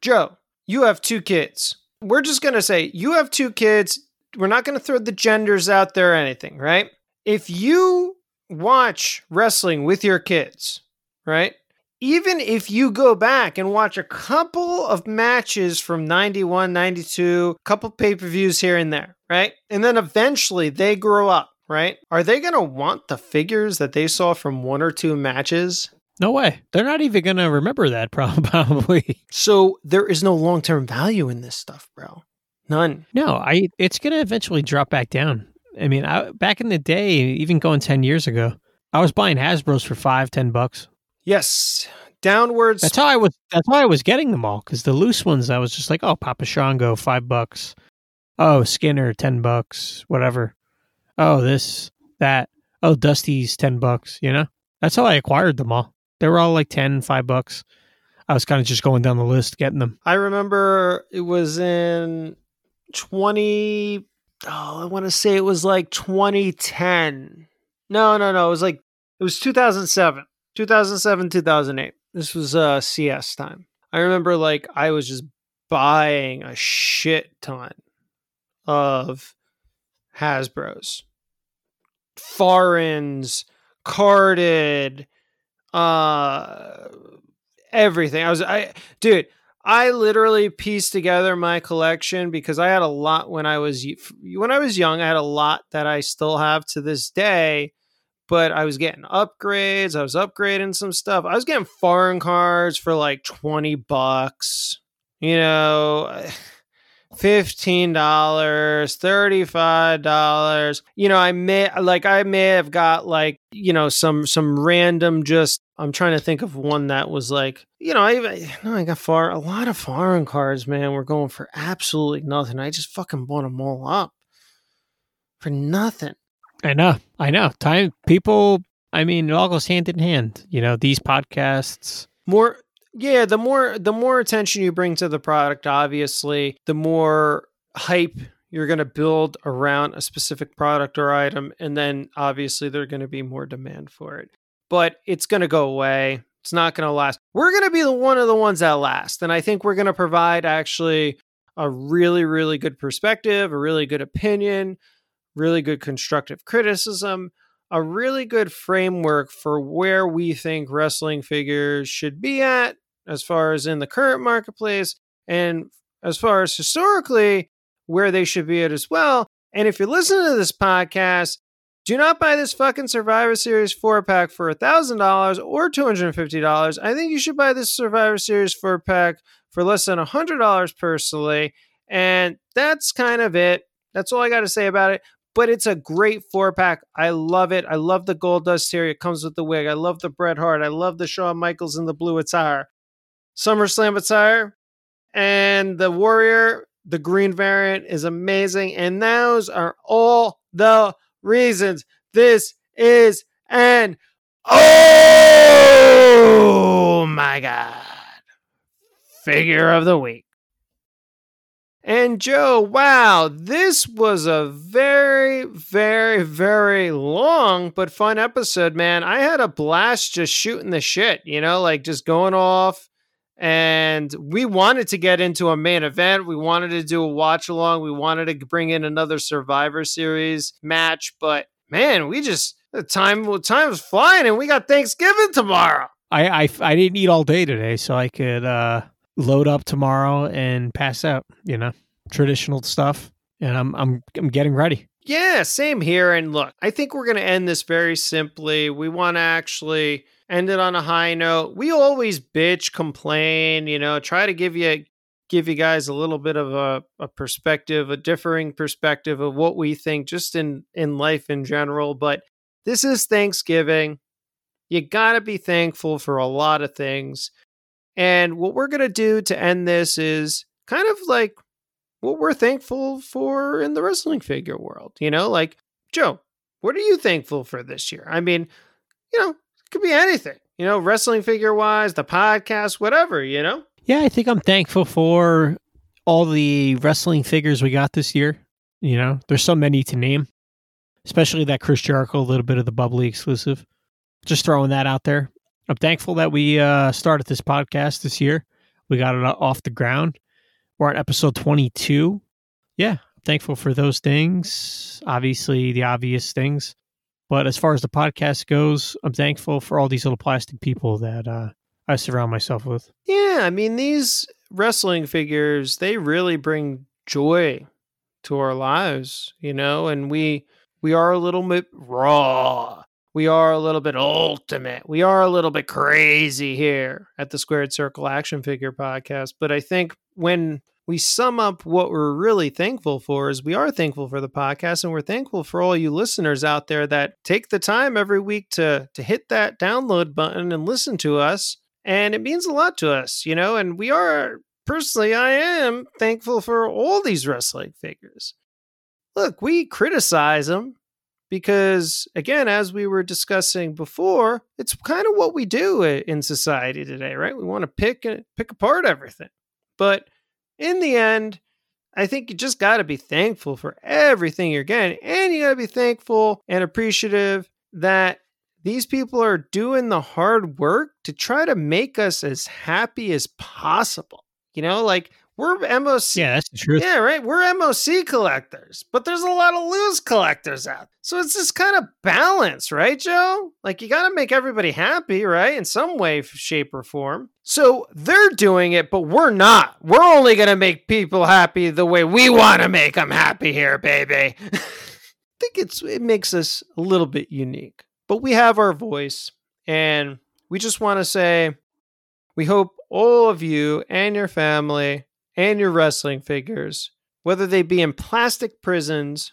Joe, you have two kids. We're just going to say you have two kids we're not going to throw the genders out there or anything, right? If you watch wrestling with your kids, right? Even if you go back and watch a couple of matches from 91, 92, a couple pay-per-views here and there, right? And then eventually they grow up, right? Are they going to want the figures that they saw from one or two matches? No way. They're not even going to remember that probably. So there is no long-term value in this stuff, bro. None. No, I. It's going to eventually drop back down. I mean, I, back in the day, even going ten years ago, I was buying Hasbro's for five, ten bucks. Yes, downwards. That's how I was. That's why I was getting them all because the loose ones, I was just like, oh, Papa Shango, five bucks. Oh, Skinner, ten bucks. Whatever. Oh, this, that. Oh, Dusty's ten bucks. You know, that's how I acquired them all. They were all like 10, 5 bucks. I was kind of just going down the list getting them. I remember it was in 20 oh, I want to say it was like 2010. No, no, no, it was like it was 2007. 2007, 2008. This was uh CS time. I remember like I was just buying a shit ton of Hasbro's. Foreigns, carded, uh everything. I was I dude, I literally pieced together my collection because I had a lot when I was when I was young. I had a lot that I still have to this day, but I was getting upgrades. I was upgrading some stuff. I was getting foreign cards for like twenty bucks. You know, fifteen dollars, thirty-five dollars. You know, I may like I may have got like you know some some random just. I'm trying to think of one that was like you know I even no I got far a lot of foreign cards. Man, we're going for absolutely nothing. I just fucking bought them all up for nothing. I know, I know. Time people. I mean, it all goes hand in hand. You know, these podcasts. More yeah, the more the more attention you bring to the product, obviously, the more hype you're going to build around a specific product or item, and then obviously there's going to be more demand for it. But it's going to go away. It's not going to last. We're going to be the one of the ones that last, and I think we're going to provide actually a really, really good perspective, a really good opinion, really good constructive criticism, a really good framework for where we think wrestling figures should be at as far as in the current marketplace and as far as historically where they should be at as well. And if you're listening to this podcast, do not buy this fucking Survivor Series four pack for $1,000 or $250. I think you should buy this Survivor Series four pack for less than $100 personally. And that's kind of it. That's all I got to say about it. But it's a great four pack. I love it. I love the Goldust here. It comes with the wig. I love the Bret Hart. I love the Shawn Michaels and the blue attire. SummerSlam attire and the Warrior, the green variant is amazing. And those are all the reasons this is an oh my god figure of the week. And Joe, wow, this was a very, very, very long but fun episode, man. I had a blast just shooting the shit, you know, like just going off. And we wanted to get into a main event. We wanted to do a watch along. We wanted to bring in another Survivor Series match. But man, we just, the time, time was flying and we got Thanksgiving tomorrow. I, I I didn't eat all day today, so I could uh, load up tomorrow and pass out. You know, traditional stuff, and I'm I'm I'm getting ready. Yeah, same here. And look, I think we're to end this very simply. We want to actually end it on a high note. We always bitch, complain, you know, try to give you give you guys a little bit of a, a perspective, a differing perspective of what we think just in in life in general. But this is Thanksgiving. You got to be thankful for a lot of things. And what we're going to do to end this is kind of like what we're thankful for in the wrestling figure world. You know, like, Joe, what are you thankful for this year? I mean, you know, it could be anything, you know, wrestling figure wise, the podcast, whatever, you know? Yeah, I think I'm thankful for all the wrestling figures we got this year. You know, there's so many to name, especially that Chris Jericho, a little bit of the bubbly exclusive. Just throwing that out there. I'm thankful that we uh, started this podcast this year. We got it off the ground. We're on episode 22. Yeah, I'm thankful for those things. Obviously, the obvious things. But as far as the podcast goes, I'm thankful for all these little plastic people that uh, I surround myself with. Yeah, I mean, these wrestling figures, they really bring joy to our lives, you know, and we we are a little bit raw we are a little bit ultimate. We are a little bit crazy here at the Squared Circle Action Figure Podcast. But I think when we sum up what we're really thankful for is we are thankful for the podcast and we're thankful for all you listeners out there that take the time every week to to hit that download button and listen to us and it means a lot to us you know and we are personally I am thankful for all these wrestling figures look we criticize them because again as we were discussing before it's kind of what we do in society today right? We want to pick and pick apart everything. But in the end i think you just got to be thankful for everything you're getting and you got to be thankful and appreciative that these people are doing the hard work to try to make us as happy as possible you know? Like we're MOC. Yeah, that's the truth. Yeah, right. We're MOC collectors, but there's a lot of loose collectors out. So it's this kind of balance, right, Joe? Like you got to make everybody happy, right? In some way, shape, or form. So they're doing it, but we're not. We're only going to make people happy the way we want to make them happy here, baby. I think it's it makes us a little bit unique, but we have our voice, and we just want to say we hope all of you and your family and your wrestling figures, whether they be in plastic prisons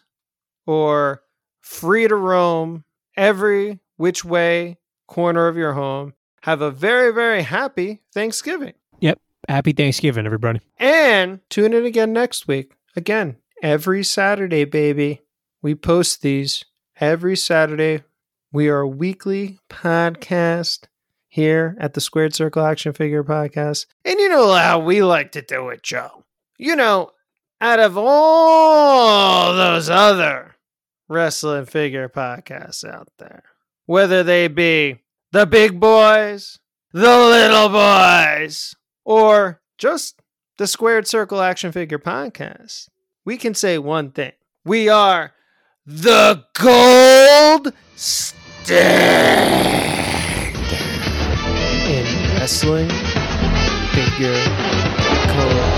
or free to roam every which way corner of your home, have a very, very happy Thanksgiving. Yep. Happy Thanksgiving, everybody. And tune in again next week. Again, every Saturday, baby. We post these every Saturday. We are a weekly podcast here at the Squared Circle Action Figure Podcast. And you know how we like to do it, Joe. You know, out of all those other wrestling figure podcasts out there, whether they be the big boys, the little boys, or just the Squared Circle Action Figure Podcast, we can say one thing. We are the gold standard wrestling figure collecting.